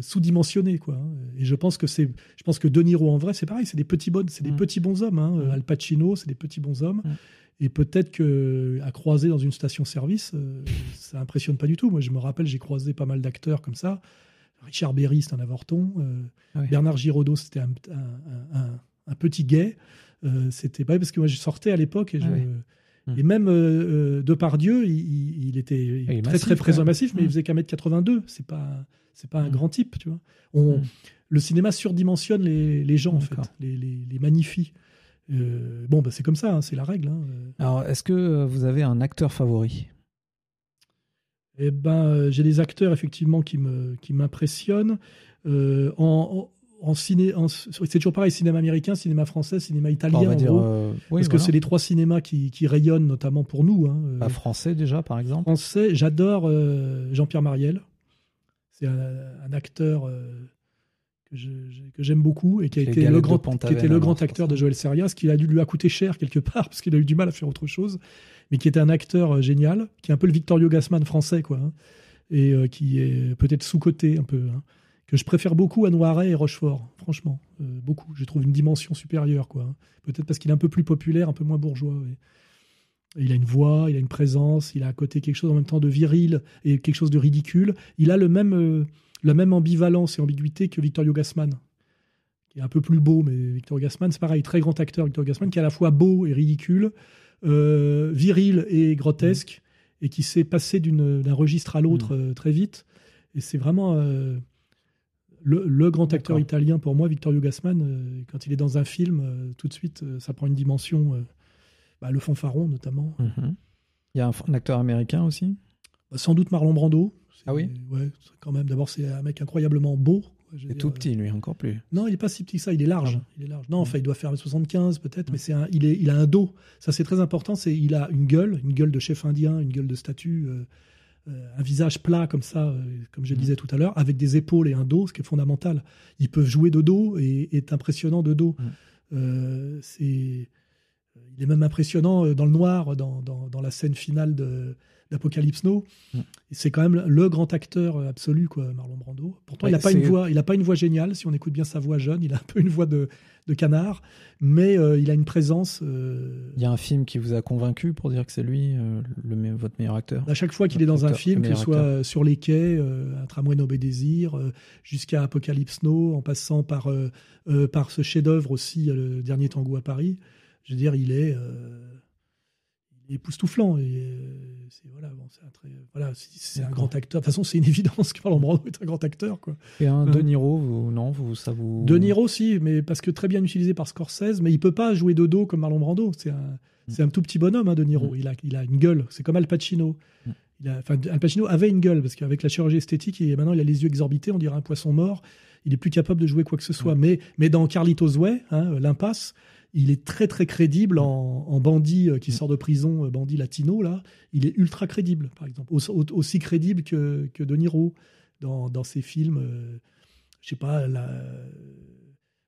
sous-dimensionné, quoi. hein. Et je pense que c'est, je pense que De Niro en vrai, c'est pareil. C'est des petits bonnes, c'est des Mhm. petits bons hommes. hein. Mhm. Al Pacino, c'est des petits bons hommes. Et peut-être que à croiser dans une station-service, euh, ça impressionne pas du tout. Moi, je me rappelle, j'ai croisé pas mal d'acteurs comme ça. Richard Berry, c'est un avorton. Euh, Ah oui. Bernard Giraudot, c'était un, un- un- un petit gay. Euh, c'était pas parce que moi, je sortais à l'époque et, je- Ah oui. Mhm. et même euh, euh, Depardieu, il, était il est très massif, très présent même. massif, mais il Mhm. faisait qu'un mètre 82. C'est pas c'est pas un Mhm. grand type, tu vois. On. Le cinéma surdimensionne les, les gens en fait, les, les, les magnifie. Euh, bon, bah, c'est comme ça, hein, c'est la règle. hein. Euh, Alors, est-ce que euh, vous avez un acteur favori? Eh ben, j'ai des acteurs effectivement qui me qui m'impressionnent. Euh, en, en, ciné, c'est toujours pareil, cinéma américain, cinéma français, cinéma italien. On va en dire. gros, euh, oui, parce que c'est les trois cinémas qui, qui rayonnent notamment pour nous. Hein. Pas français déjà, par exemple. français, j'adore Jean-Pierre Mariel. C'est un, un acteur que j'aime beaucoup et qui a été le grand, qui était le grand acteur de Joël Serias, qui a dû lui a coûté cher quelque part [laughs] parce qu'il a eu du mal à faire autre chose, mais qui était un acteur euh, génial, qui est un peu le Victorio Gassman français, quoi, hein, et euh, qui est peut-être sous-coté un peu. hein, que je préfère beaucoup à Noiret et Rochefort, franchement, euh, beaucoup. Je trouve une dimension supérieure, quoi. hein. Peut-être parce qu'il est un peu plus populaire, un peu moins bourgeois. ouais. Il a une voix, il a une présence, il a à côté quelque chose en même temps de viril et quelque chose de ridicule. Il a le même, euh, la même ambivalence et ambiguïté que Victorio Gassman, qui est un peu plus beau, mais Victorio Gassman, c'est pareil, très grand acteur, Victorio Gassman, qui est à la fois beau et ridicule, euh, viril et grotesque, et qui s'est passé d'un registre à l'autre euh, très vite. Et c'est vraiment euh, le, le grand acteur italien pour moi, Victorio Gassman. quand il est dans un film, tout de suite, ça prend une dimension. bah, le fanfaron, notamment. Mhm. Il y a un, un acteur américain aussi? Bah, sans doute Marlon Brando. Ah oui Ouais, quand même. D'abord, c'est un mec incroyablement beau. Il est tout euh, petit, lui, encore plus. Non, il est pas si petit que ça. Il est large. Ah Il est large. Non, enfin, il doit faire 75 peut-être, mais c'est un, il, est, il a un dos. Ça, c'est très important. C'est, il a une gueule, une gueule de chef indien, une gueule de statue, euh, euh, un visage plat comme ça, euh, comme je Mm. disais tout à l'heure, avec des épaules et un dos, ce qui est fondamental. Ils peuvent jouer de dos et est impressionnant de dos. Euh, c'est, il est même impressionnant dans le noir, dans, dans, dans la scène finale de d'Apocalypse Now. Mm. C'est quand même le grand acteur euh, absolu, quoi, Marlon Brando. Pourtant, Ouais, il n'a pas une voix, il a pas une voix géniale. Si on écoute bien sa voix jeune, il a un peu une voix de, de canard, mais euh, il a une présence. euh, Il y a un film qui vous a convaincu pour dire que c'est lui, euh, le, me- votre meilleur acteur? À chaque fois qu'il est dans un film, que ce soit sur les quais, un tramway nommé Désir, jusqu'à Apocalypse Now, en passant par, par ce chef-d'œuvre aussi, le dernier tango à Paris. Je veux dire, il est, euh, il il est époustouflant. Et, euh, c'est voilà, bon, c'est un, très, voilà, c'est- c'est un grand acteur. De toute façon, c'est une [laughs] évidence que Marlon Brando est un grand acteur. Quoi. Et un Euh. De Niro, vous, non, vous, ça vous. De Niro aussi, mais parce que très bien utilisé par Scorsese, mais il peut pas jouer de dos comme Marlon Brando. C'est un, c'est un tout petit bonhomme, hein, De Niro. Mm. Il, a, il a une gueule. C'est comme Al Pacino. Mm. Il a, enfin, Al Pacino avait une gueule parce qu'avec la chirurgie esthétique, il, maintenant il a les yeux exorbités, on dirait un poisson mort. Il est plus capable de jouer quoi que ce soit. Mais, mais dans Carlitos Way, hein, l'impasse, il est très très crédible en, en bandit euh, qui sort de prison, euh, bandit latino là. Il est ultra crédible, par exemple, Aussi- au- aussi crédible que, que De Niro dans, dans ses films. euh, je sais pas, la-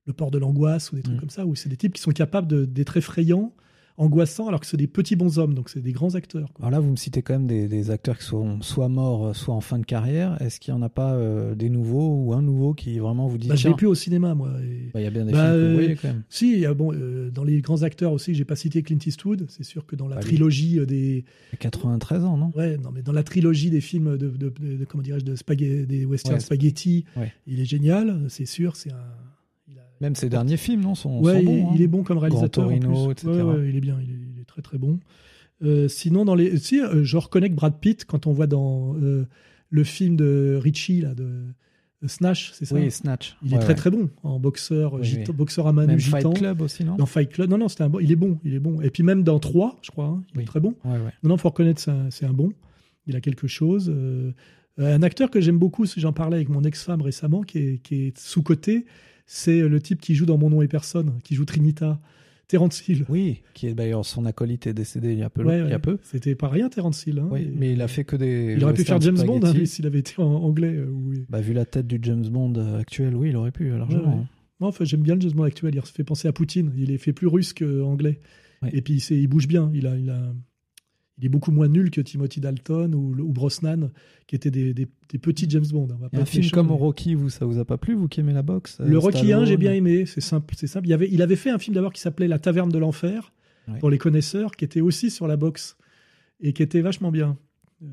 le port de l'angoisse ou des trucs Mm. comme ça, où c'est des types qui sont capables d'être effrayants, angoissants, alors que c'est des petits bons hommes, donc c'est des grands acteurs. quoi. Alors là, vous me citez quand même des, des acteurs qui sont soit morts, euh, soit en fin de carrière. Est-ce qu'il n'y en a pas euh, des nouveaux ou un nouveau qui vraiment vous dit Bah, je l'ai plus au cinéma, moi. et- bah, il y a bien des Bah, films que vous euh, voyez quand même. Si, il y a, bon, euh, dans les grands acteurs aussi, j'ai pas cité Clint Eastwood. C'est sûr que dans la Bah, lui. trilogie des, Il y a 93 ans, non? Ouais, non, mais dans la trilogie des films de, de, de- de- comment dirais-je, de spaghetti, des western Ouais. spaghetti, Ouais. il est génial, c'est sûr. C'est un. Même ses derniers films, non sont, Ouais, sont il, bons. il hein. est bon comme réalisateur. en Torino, plus. etc. Ouais, ouais, il est bien, il est, il est très très bon. Euh, sinon, dans les, si, euh, je reconnais que Brad Pitt, quand on voit dans euh, le film de Richie, là, de, de Snatch, c'est ça? Oui, Snatch. Il est très très bon en boxeur, Oui, gitan- oui. boxeur à main Même gitan. Fight Club aussi, non? Dans Fight Club, non, non, c'était un bon. Il est bon, il est bon. Et puis même dans 3, je crois, hein, il Oui. est très bon. Non, non, faut reconnaître, c'est un, bon. Il a quelque chose. Un acteur que j'aime beaucoup, si j'en parlais avec mon ex-femme récemment, qui est, qui est sous-coté, c'est le type qui joue dans Mon nom et personne, qui joue Trinita, Terence Hill. Oui, qui est d'ailleurs son acolyte est décédé il y a peu. Ouais, il ouais. peu. C'était pas rien, Terence Hill. hein. Oui, mais il a fait que des. il aurait pu faire James Bond hein, s'il avait été en anglais. euh, oui. Bah, vu la tête du James Bond euh, actuel, oui, il aurait pu largement. Ouais, hein. Non, enfin, j'aime bien le James Bond actuel. Il se fait penser à Poutine. Il est fait plus russe qu'anglais. Et puis, c'est- il bouge bien. Il, a, il, a, il est beaucoup moins nul que Timothy Dalton ou, ou Brosnan, qui étaient des, des- des petits James Bond. On va Et pas un film comme mais- Rocky, vous, ça vous a pas plu, vous qui aimez la boxe euh, Le Rocky 1, j'ai bien aimé. C'est simple. C'est simple. Il, avait, il avait fait un film d'abord qui s'appelait La Taverne de l'Enfer, Ouais. pour les connaisseurs, qui était aussi sur la boxe et qui était vachement bien. Euh.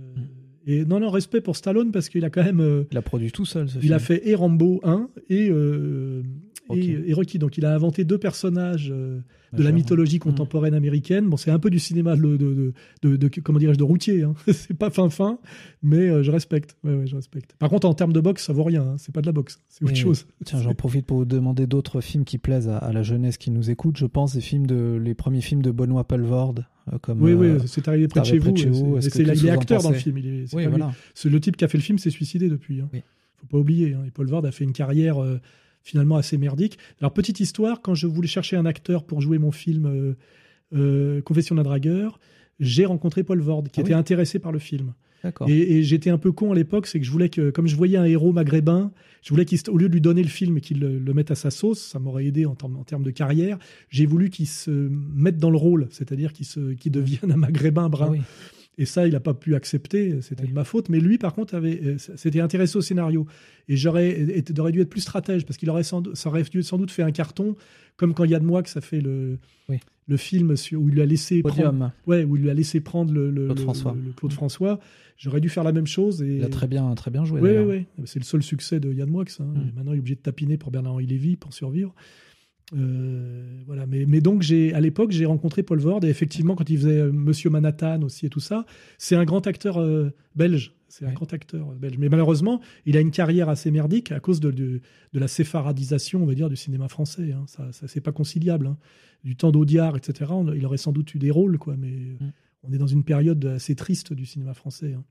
Et non, non, respect pour Stallone parce qu'il a quand même. euh, Il a produit tout seul ce il film. a fait et Rambo 1 et, euh, Rocky. et, et Rocky. Donc il a inventé deux personnages euh, de la mythologie Mm. contemporaine américaine. Bon, c'est un peu du cinéma de, de, de, de- de- comment dirais-je de routier. Hein. [laughs] c'est pas fin fin, mais euh, je respecte. Ouais, ouais, je respecte. Par contre, en termes de boxe, ça vaut rien. hein. C'est pas de la boxe, c'est autre chose. Tiens, j'en profite pour vous demander d'autres films qui plaisent à, à la jeunesse qui nous écoute. Je pense des films de les premiers films de Benoît Pelvorde, euh, comme. Oui, euh, oui, c'est arrivé près de chez vous. c'est- il est acteur dans le film. Il est, Oui, voilà. Le type qui a fait le film s'est suicidé depuis. Hein. Oui. Faut pas oublier. hein. Et Paul Vard a fait une carrière euh, finalement assez merdique. Alors petite histoire, quand je voulais chercher un acteur pour jouer mon film euh, euh, Confession d'un dragueur, j'ai rencontré Paul Vard qui Ah était oui. intéressé par le film. Et, et j'étais un peu con à l'époque, c'est que je voulais que, comme je voyais un héros maghrébin, je voulais qu'au lieu de lui donner le film et qu'il le, le mette à sa sauce, ça m'aurait aidé en, termes- en termes de carrière. J'ai voulu qu'il se mette dans le rôle, c'est-à-dire qu'il devienne un maghrébin brun. Ah oui. Et ça, il n'a pas pu accepter, c'était de ma faute. Mais lui, par contre, avait, euh, s'était intéressé au scénario. Et j'aurais aurait dû être plus stratège, parce qu'il aurait sans, doute- ça aurait dû sans doute fait un carton, comme quand Yann Moix a fait le, Oui. le film où il lui a laissé prendre, ouais, où il lui a laissé prendre le, le- Claude le- François. Claude. J'aurais dû faire la même chose. Et... Il a très bien, très bien joué. Oui, oui, oui. C'est le seul succès de Yann Moix. hein. Mm. Et Maintenant, il est obligé de tapiner pour Bernard-Henri Lévy pour survivre. Euh, voilà. Mais, mais donc, j'ai, à l'époque, j'ai rencontré Paul Vord et effectivement, quand il faisait euh, Monsieur Manhattan aussi et tout ça, c'est un grand acteur euh, belge. C'est un grand acteur belge. Mais malheureusement, il a une carrière assez merdique à cause de, de, de la séfaradisation, on va dire, du cinéma français. hein. Ça, ça c'est pas conciliable. hein. Du temps d'Audiard, etc. on- il aurait sans doute eu des rôles, quoi. Mais on est dans une période assez triste du cinéma français. hein.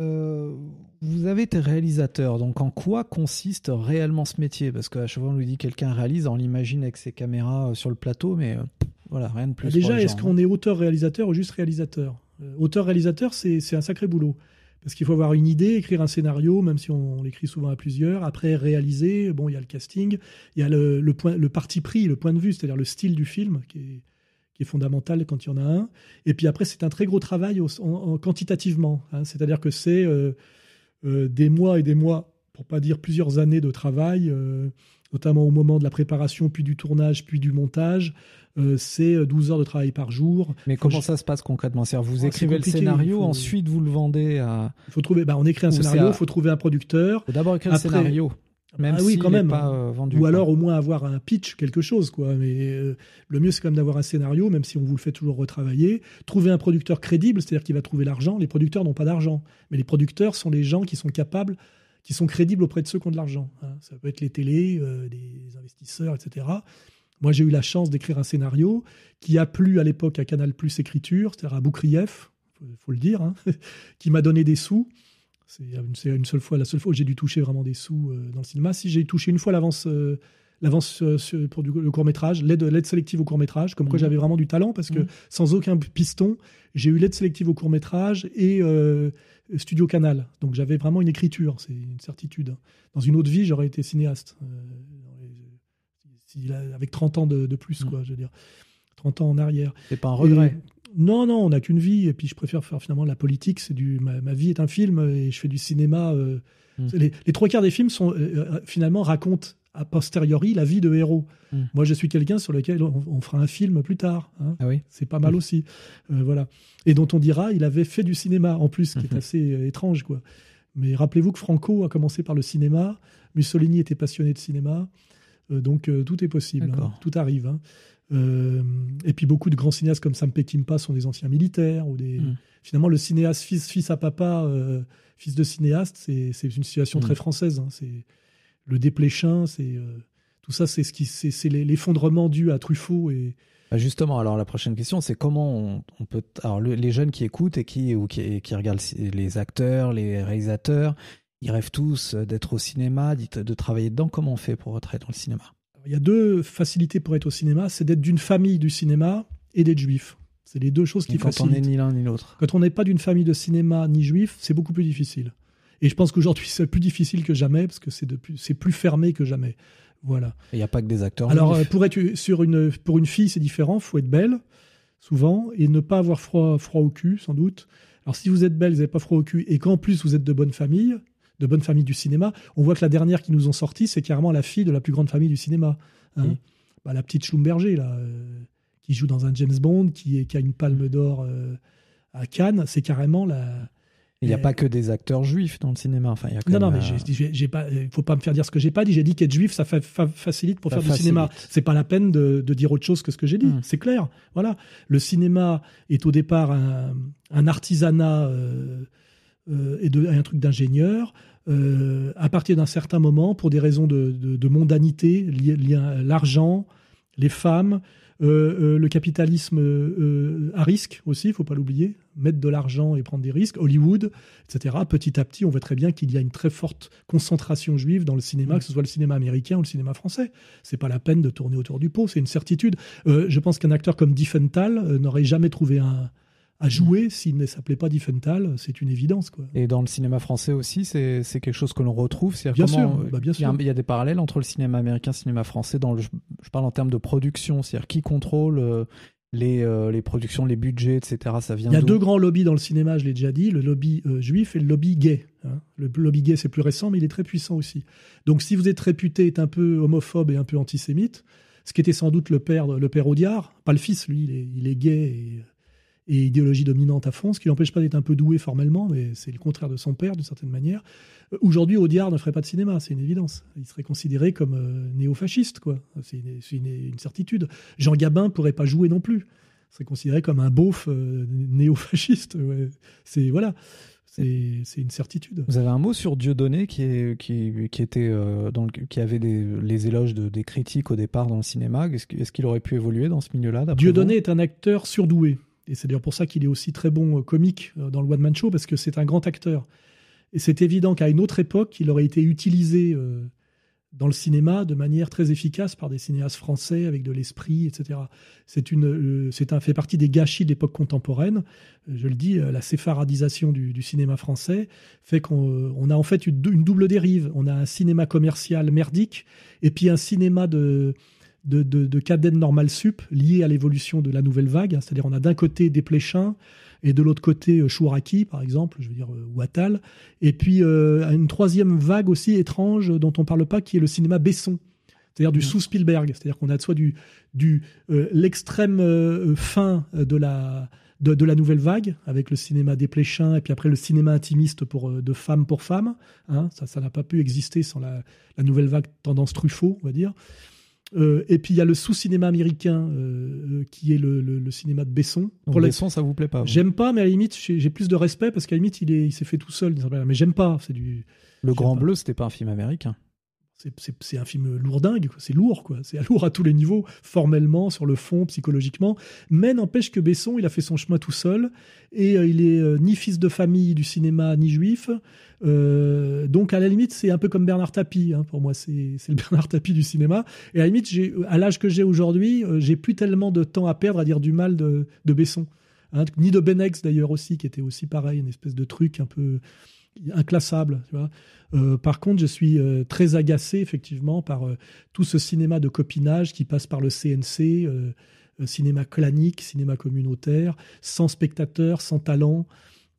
Euh, vous avez été réalisateur, donc en quoi consiste réellement ce métier? Parce qu'à chaque fois on lui dit quelqu'un réalise, on l'imagine avec ses caméras euh, sur le plateau, mais euh, voilà, rien de plus. Déjà, est-ce qu'on est auteur-réalisateur ou juste réalisateur? Euh, Auteur-réalisateur, c'est c'est un sacré boulot. Parce qu'il faut avoir une idée, écrire un scénario, même si on, on l'écrit souvent à plusieurs. Après, réaliser, bon, il y a le casting, il y a le, le, point, le parti pris, le point de vue, c'est-à-dire le style du film, qui est, qui est fondamental quand il y en a un. Et puis après, c'est un très gros travail au- en- en- quantitativement. hein. c'est-à-dire que c'est euh, euh, des mois et des mois, pour pas dire plusieurs années de travail, euh, notamment au moment de la préparation, puis du tournage, puis du montage. C'est euh, 12 heures de travail par jour. Mais comment ça se passe concrètement? Vous Oh, c'est écrivez le scénario, faut- ensuite vous le vendez à. Il faut trouver, bah, on écrit un Ou scénario, à- il faut trouver un producteur. D'abord écrire Après- le scénario. Même Ah oui, s'il quand est même. pas euh, vendu. Ou quoi. alors au moins avoir un pitch, quelque chose, quoi. Mais euh, le mieux, c'est quand même d'avoir un scénario, même si on vous le fait toujours retravailler. Trouver un producteur crédible, c'est-à-dire qu'il va trouver l'argent. Les producteurs n'ont pas d'argent, mais les producteurs sont les gens qui sont capables, qui sont crédibles auprès de ceux qui ont de l'argent. hein. Ça peut être les télés, euh, des investisseurs, etc. Moi, j'ai eu la chance d'écrire un scénario qui a plu à l'époque à Canal Plus Écriture, c'est-à-dire à Boukrieff, faut, faut le dire, hein, [laughs] qui m'a donné des sous. C'est une, seule fois, la seule fois où j'ai dû toucher vraiment des sous euh, dans le cinéma. Si j'ai touché une fois l'avance, euh, l'avance euh, pour du- le court métrage, l'aide, l'aide sélective au court métrage, comme quoi Mhm. j'avais vraiment du talent parce que Mhm. sans aucun piston, j'ai eu l'aide sélective au court métrage et euh, Studio Canal. Donc j'avais vraiment une écriture, c'est une certitude. Dans une autre vie, j'aurais été cinéaste. Euh, avec 30 ans de, de plus, Mhm. quoi, je veux dire. 30 ans en arrière. C'est pas un regret. Non, non, on n'a qu'une vie, et puis je préfère faire finalement la politique. C'est du, ma, ma vie est un film, et je fais du cinéma. euh, Mm. c'est les, les trois quarts des films sont euh, euh, finalement racontent a posteriori la vie de héros. Mm. Moi, je suis quelqu'un sur lequel on, on fera un film plus tard. hein. Ah oui. C'est pas mal aussi, Euh, voilà. Et dont on dira, il avait fait du cinéma en plus, ce qui est assez étrange, quoi. Mais rappelez-vous que Franco a commencé par le cinéma. Mussolini était passionné de cinéma. Donc tout est possible, hein. tout arrive. hein. Euh, et puis beaucoup de grands cinéastes comme Sam Peckinpah sont des anciens militaires ou des. Mm. Finalement, le cinéaste fils, fils à papa, euh, fils de cinéaste, c'est une situation Mm. très française. hein. C'est le dépléchin, c'est euh, tout ça, c'est ce qui, c'est l'effondrement dû à Truffaut et Bah, Justement, alors la prochaine question, c'est comment on, on peut. Alors le- les jeunes qui écoutent et qui ou qui, qui regardent les acteurs, les réalisateurs, ils rêvent tous d'être au cinéma, de travailler dedans. Comment on fait pour être dans le cinéma? Il y a deux facilités pour être au cinéma, c'est d'être d'une famille du cinéma et d'être juif. C'est les deux choses qui Et Quand on facilitent. est ni l'un ni l'autre. Quand on n'est pas d'une famille de cinéma ni juif, c'est beaucoup plus difficile. Et je pense qu'aujourd'hui, c'est plus difficile que jamais parce que c'est plus- plus fermé que jamais. Voilà. Il n'y a pas que des acteurs. Alors, juifs. euh, pour être sur une, pour une fille, c'est différent. faut être belle, souvent, et ne pas avoir froid, froid au cul, sans doute. Alors, si vous êtes belle, vous n'avez pas froid au cul, et qu'en plus, vous êtes de bonne famille, de bonne famille du cinéma, on voit que la dernière qui nous ont sorti, c'est carrément la fille de la plus grande famille du cinéma. hein. Oui. Bah, la petite Schlumberger, là, euh, qui joue dans un James Bond, qui, est- qui a une palme d'or euh, à Cannes, c'est carrément la, il n'y a euh, pas que des acteurs juifs dans le cinéma. Enfin, il y a quand non, non, mais euh, j'ai- pas, il faut pas me faire dire ce que j'ai pas dit. J'ai dit qu'être juif, ça fa- fa- facilite pour Ça faire du cinéma. C'est pas la peine de, de dire autre chose que ce que j'ai dit. Mm. C'est clair. Voilà. Le cinéma est au départ un, un artisanat euh, euh, et de, un truc d'ingénieur. Euh, à partir d'un certain moment, pour des raisons de, de- de mondanité, liées liées à l'argent, les femmes, euh, euh, le capitalisme euh, euh, à risque aussi, il faut pas l'oublier, mettre de l'argent et prendre des risques, Hollywood, etc. Petit à petit, on voit très bien qu'il y a une très forte concentration juive dans le cinéma, Mm. que ce soit le cinéma américain ou le cinéma français. C'est pas la peine de tourner autour du pot, c'est une certitude. Euh, je pense qu'un acteur comme Diffenthal euh, n'aurait jamais trouvé un à jouer s'il ne s'appelait pas Diffenthal, c'est une évidence quoi. Et dans le cinéma français aussi, c'est c'est quelque chose que l'on retrouve. Bien sûr, bah, bien il y a un- sûr. Il y, a des parallèles entre le cinéma américain et le cinéma français. Dans le, je parle en termes de production, c'est-à-dire qui contrôle euh, les, euh, les productions, les budgets, etc. Ça vient Il y a deux grands lobbies dans le cinéma, je l'ai déjà dit, le lobby euh, juif et le lobby gay. hein. Le lobby gay, c'est plus récent, mais il est très puissant aussi. Donc si vous êtes réputé être un peu homophobe et un peu antisémite, ce qui était sans doute le père, le père Audiard, pas le fils, lui, il est, il est gay et, et idéologie dominante à fond, ce qui l'empêche pas d'être un peu doué formellement, mais c'est le contraire de son père, d'une certaine manière. Euh, Aujourd'hui, Audiard ne ferait pas de cinéma, c'est une évidence. Il serait considéré comme euh, néo-fasciste, quoi. C'est une, c'est une- une certitude. Jean Gabin pourrait pas jouer non plus serait considéré comme un beauf euh, néo-fasciste. ouais. C'est voilà, c'est une certitude. Vous avez un mot sur Dieudonné qui, est, qui, qui, était, euh, dans le- qui avait des, les éloges de, des critiques au départ dans le cinéma. Est-ce qu'il aurait pu évoluer dans ce milieu-là Dieudonné est un acteur surdoué. Et c'est d'ailleurs pour ça qu'il est aussi très bon euh, comique euh, dans le One Man Show, parce que c'est un grand acteur. Et c'est évident qu'à une autre époque, il aurait été utilisé euh, dans le cinéma de manière très efficace par des cinéastes français avec de l'esprit, etc. C'est un fait partie des gâchis de l'époque contemporaine. Je le dis, la séfaradisation du, cinéma français fait qu'on on a en fait une double dérive. On a un cinéma commercial merdique et puis un cinéma de de, de, de cadenne normale sup lié à l'évolution de la nouvelle vague. hein. C'est-à-dire on a d'un côté Desplechin et de l'autre côté euh, Chouraki, par exemple, je veux dire, euh, ou Attal. Et puis euh, une troisième vague aussi étrange dont on parle pas, qui est le cinéma Besson. C'est-à-dire du Mhm. sous-Spielberg. C'est-à-dire qu'on a soit du, du euh, l'extrême euh, fin de la de, la nouvelle vague, avec le cinéma dépléchin et puis après le cinéma intimiste pour, de femme pour femme. Hein, ça, ça n'a pas pu exister sans la, la, nouvelle vague tendance Truffaut, on va dire. Euh, et puis il y a le sous-cinéma américain euh, euh, qui est le, cinéma de Besson. pour Besson, ça vous plaît pas J'aime pas, mais à la limite, j'ai plus de respect parce qu'à la limite, il s'est il fait tout seul. Mais j'aime pas. C'est du. Le Grand Bleu, c'était pas un film américain c'est un film lourdingue, c'est lourd, quoi. C'est [laughs] lourd à tous les niveaux, formellement, sur le fond, psychologiquement. Mais n'empêche que Besson, il a fait son chemin tout seul et il est ni fils de famille du cinéma ni juif. Euh, donc à la limite, c'est un peu comme Bernard Tapie. Hein, pour moi, c'est le [laughs] Bernard Tapie du cinéma. Et à la limite, à l'âge que j'ai aujourd'hui, euh, j'ai plus tellement de temps à perdre à dire du mal de, de Besson. Hein, ni de Benex d'ailleurs aussi, qui était aussi pareil, une espèce de truc un peu inclassable. Tu vois. Euh, par contre, je suis très agacé effectivement par tout ce cinéma de copinage qui passe par le CNC, cinéma clanique, cinéma communautaire, sans spectateurs, sans talent.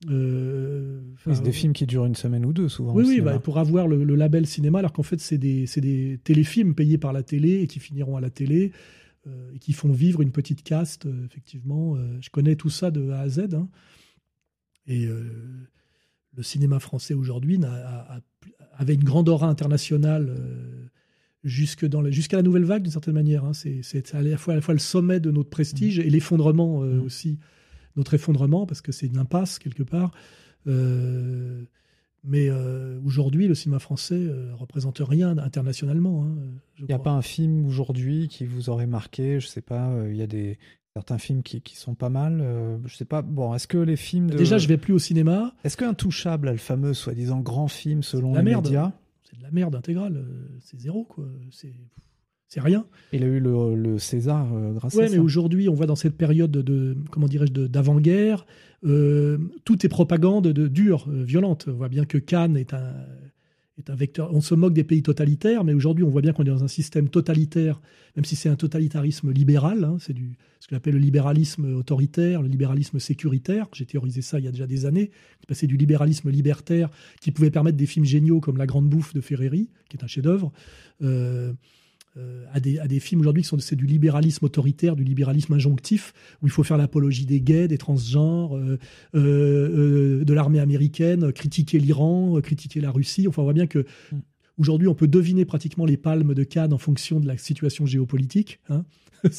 Euh, c'est des films qui durent une semaine ou deux souvent. Oui, oui bah, pour avoir le, label cinéma, alors qu'en fait c'est des, des, téléfilms payés par la télé et qui finiront à la télé euh, et qui font vivre une petite caste, euh, effectivement. je connais tout ça de A à Z. Hein. Et le cinéma français aujourd'hui avait une grande aura internationale jusque dans jusqu'à la nouvelle vague d'une certaine manière. Hein. C'est à la fois, à la fois le sommet de notre prestige mmh. et l'effondrement mmh. aussi notre effondrement, parce que c'est une impasse quelque part. Euh, mais euh, aujourd'hui, le cinéma français euh, représente rien internationalement. Hein, il n'y a pas un film aujourd'hui qui vous aurait marqué? Je sais pas, il y a des certains films qui, qui sont pas mal. je sais pas. Bon, est-ce que les films de... Déjà, je vais plus au cinéma. Est-ce qu'Intouchable, le fameux soi-disant grand film selon les merde. médias C'est de la merde intégrale. C'est zéro quoi. C'est c'est rien. Il a eu le, César euh, grâce à ça. mais aujourd'hui, on voit dans cette période de, comment dirais-je, d'avant-guerre, euh, tout est propagande de dure, euh, violente. On voit bien que Cannes est un, On se moque des pays totalitaires, mais aujourd'hui, on voit bien qu'on est dans un système totalitaire, même si c'est un totalitarisme libéral. Hein, c'est du ce qu'on appelle le libéralisme autoritaire, le libéralisme sécuritaire. J'ai théorisé ça il y a déjà des années. C'est passé du libéralisme libertaire qui pouvait permettre des films géniaux comme La Grande Bouffe de Ferreri, qui est un chef-d'œuvre. Euh, euh, à, des, à, des, films aujourd'hui qui sont c'est du libéralisme autoritaire, du libéralisme injonctif, où il faut faire l'apologie des gays, des transgenres, euh, euh, de l'armée américaine, critiquer l'Iran, critiquer la Russie. Enfin, on voit bien que mm. aujourd'hui, on peut deviner pratiquement les palmes de Cannes en fonction de la situation géopolitique. Hein. [laughs]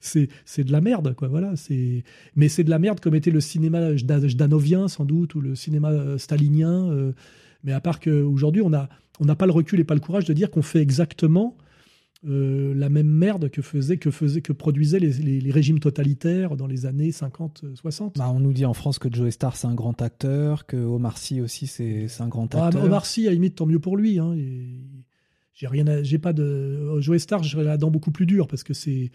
c'est de la merde, quoi. Voilà. C'est mais c'est de la merde comme était le cinéma jdanovien sans doute ou le cinéma stalinien. mais à part qu'aujourd'hui, on n'a on n'a pas le recul et pas le courage de dire qu'on fait exactement euh, la même merde que faisait que faisait que produisaient les, régimes totalitaires dans les années 50 60 bah, on nous dit en France que Joe Star c'est un grand acteur que Omar Sy aussi c'est un grand ah, acteur. Omar Sy à limite tant mieux pour lui hein, j'ai rien j'ai pas de Joe Star j'ai la dent beaucoup plus dure parce que c'est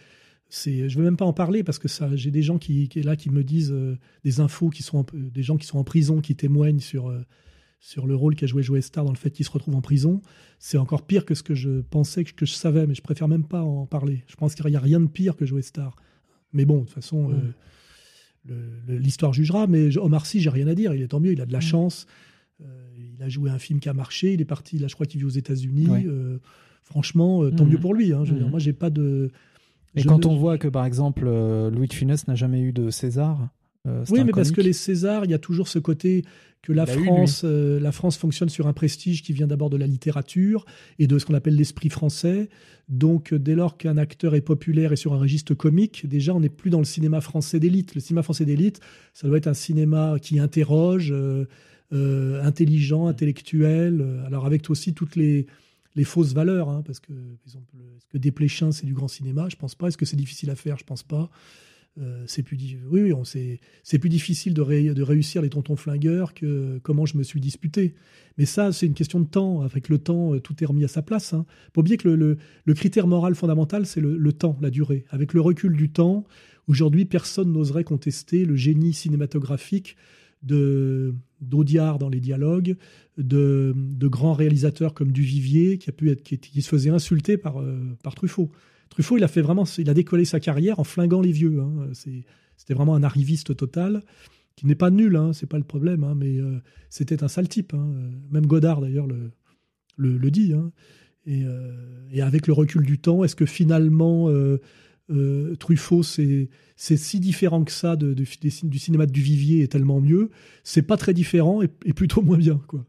c'est je veux même pas en parler parce que ça j'ai des gens qui, qui là qui me disent euh, des infos qui sont des gens qui sont en prison qui témoignent sur euh, sur le rôle qu'a joué Joe Star dans le fait qu'il se retrouve en prison. C'est encore pire que ce que je pensais, que je savais, mais je préfère même pas en parler. Je pense qu'il n'y a rien de pire que Joe Star. Mais bon, de toute façon, euh, l'histoire jugera. Mais Omar Sy, j'ai rien à dire. Il est tant mieux, il a de la chance. Euh, il a joué un film qui a marché. Il est parti, là, je crois qu'il vit aux États-Unis. Euh, franchement, tant mieux pour lui. Hein. Je veux dire, moi, j'ai pas de. Et quand on voit que, par exemple, Louis de Funès n'a jamais eu de César, oui, mais parce que les Césars, il y a toujours ce côté que la France, euh, la France fonctionne sur un prestige qui vient d'abord de la littérature et de ce qu'on appelle l'esprit français. Donc, dès lors qu'un acteur est populaire et sur un registre comique, déjà, on n'est plus dans le cinéma français d'élite. Le cinéma français d'élite, ça doit être un cinéma qui interroge, euh, euh, intelligent, intellectuel. Alors, avec aussi toutes les, les fausses valeurs, hein, parce que, par exemple, est-ce que Desplechin, c'est du grand cinéma? Je pense pas. Est-ce que c'est difficile à faire? Je pense pas. Euh, c'est plus oui, c'est plus difficile de, réussir les tontons flingueurs que comment je me suis disputé. Mais ça, c'est une question de temps. Avec le temps, euh, tout est remis à sa place. Hein. Faut oublier que le, critère moral fondamental, c'est le, temps, la durée. Avec le recul du temps, aujourd'hui, personne n'oserait contester le génie cinématographique de d'Audiard dans les dialogues, de, de, grands réalisateurs comme Duvivier, qui a pu être qui, se faisait insulter par, euh, par Truffaut. Truffaut, il a fait vraiment, il a décollé sa carrière en flinguant les vieux. Hein. C'était vraiment un arriviste total, qui n'est pas nul, hein, c'est pas le problème, hein, mais euh, c'était un sale type. Hein. Même Godard d'ailleurs le, le, dit. Et, euh, et, avec le recul du temps, est-ce que finalement euh, Truffaut, c'est si différent que ça du cinéma de Duvivier est tellement mieux. C'est pas très différent et, plutôt moins bien, quoi.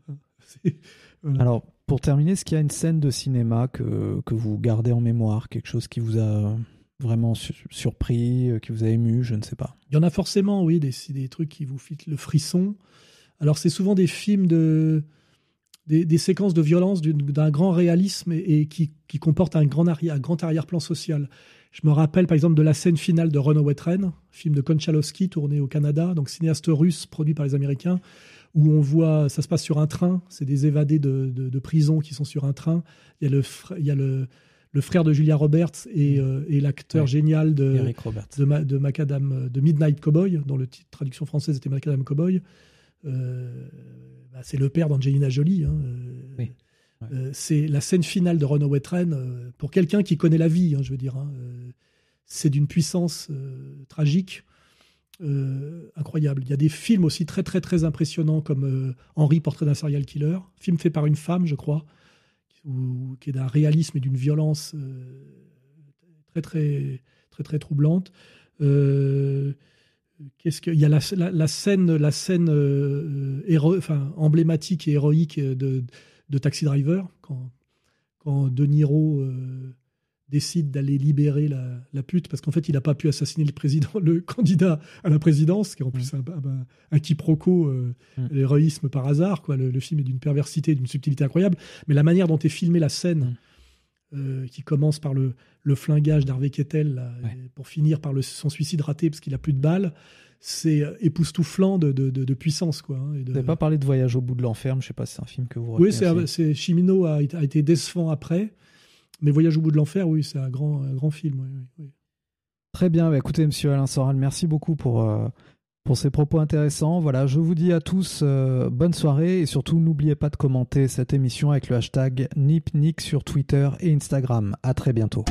[laughs] Alors, pour terminer, est-ce qu'il y a une scène de cinéma que, que vous gardez en mémoire Quelque chose qui vous a vraiment su- surpris, euh, qui vous a ému Je ne sais pas. Il y en a forcément, oui, des, des trucs qui vous fitent le frisson. Alors, c'est souvent des films de. des, séquences de violence d'un grand réalisme et, qui, qui comportent un grand, arrière, un grand arrière-plan social. Je me rappelle par exemple de la scène finale de Runaway Train, film de Konchalovsky tourné au Canada, donc cinéaste russe produit par les Américains, où on voit, ça se passe sur un train, c'est des évadés de, de- de prison qui sont sur un train. Il y a le, fr- il y a le, le frère de Julia Roberts et, euh, et l'acteur Ouais. génial de, Eric Roberts. de, Ma- de Macadam, de Midnight Cowboy, dont le titre traduction française était Macadam Cowboy. Euh, bah, c'est le père d'Angelina Jolie. hein, euh, Oui. Ouais. euh, c'est la scène finale de Runaway Train. euh, pour quelqu'un qui connaît la vie, hein, je veux dire, hein, euh, c'est d'une puissance euh, tragique. Euh, incroyable. Il y a des films aussi très très très impressionnants comme euh, Henri, portrait d'un serial killer, film fait par une femme, je crois, qui est d'un réalisme et d'une violence euh, très très très très troublante. Euh, Qu'est-ce que il y a la, scène la scène héro- enfin emblématique et héroïque de, Taxi Driver quand quand De Niro décide d'aller libérer la, la pute parce qu'en fait il n'a pas pu assassiner le président le [laughs] candidat à la présidence qui est en plus un, un- un quiproquo euh, Mm. l'héroïsme par hasard quoi. Le, le film est d'une perversité d'une subtilité incroyable. Mais la manière dont est filmée la scène euh, qui commence par le, le flingage d'Harvey Kettel là, Ouais. et pour finir par le, son suicide raté parce qu'il a plus de balles c'est euh, époustouflant de, de, de- de puissance quoi hein, et Vous n'avez pas parlé de Voyage au bout de l'enfer, je sais pas si c'est un film que vous oui c'est Chimino a été décevant après mais Voyage au bout de l'enfer oui c'est un grand grand film. Très bien, bah écoutez, monsieur Alain Soral, merci beaucoup pour, euh, pour ces propos intéressants. Voilà, je vous dis à tous euh, bonne soirée et surtout n'oubliez pas de commenter cette émission avec le hashtag NipNick sur Twitter et Instagram. À très bientôt.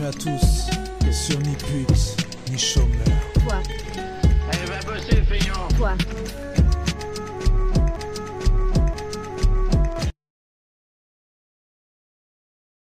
Bienvenue à tous sur ni pute, ni chômeur. Toi, Allez, va bosser, feignant. Toi,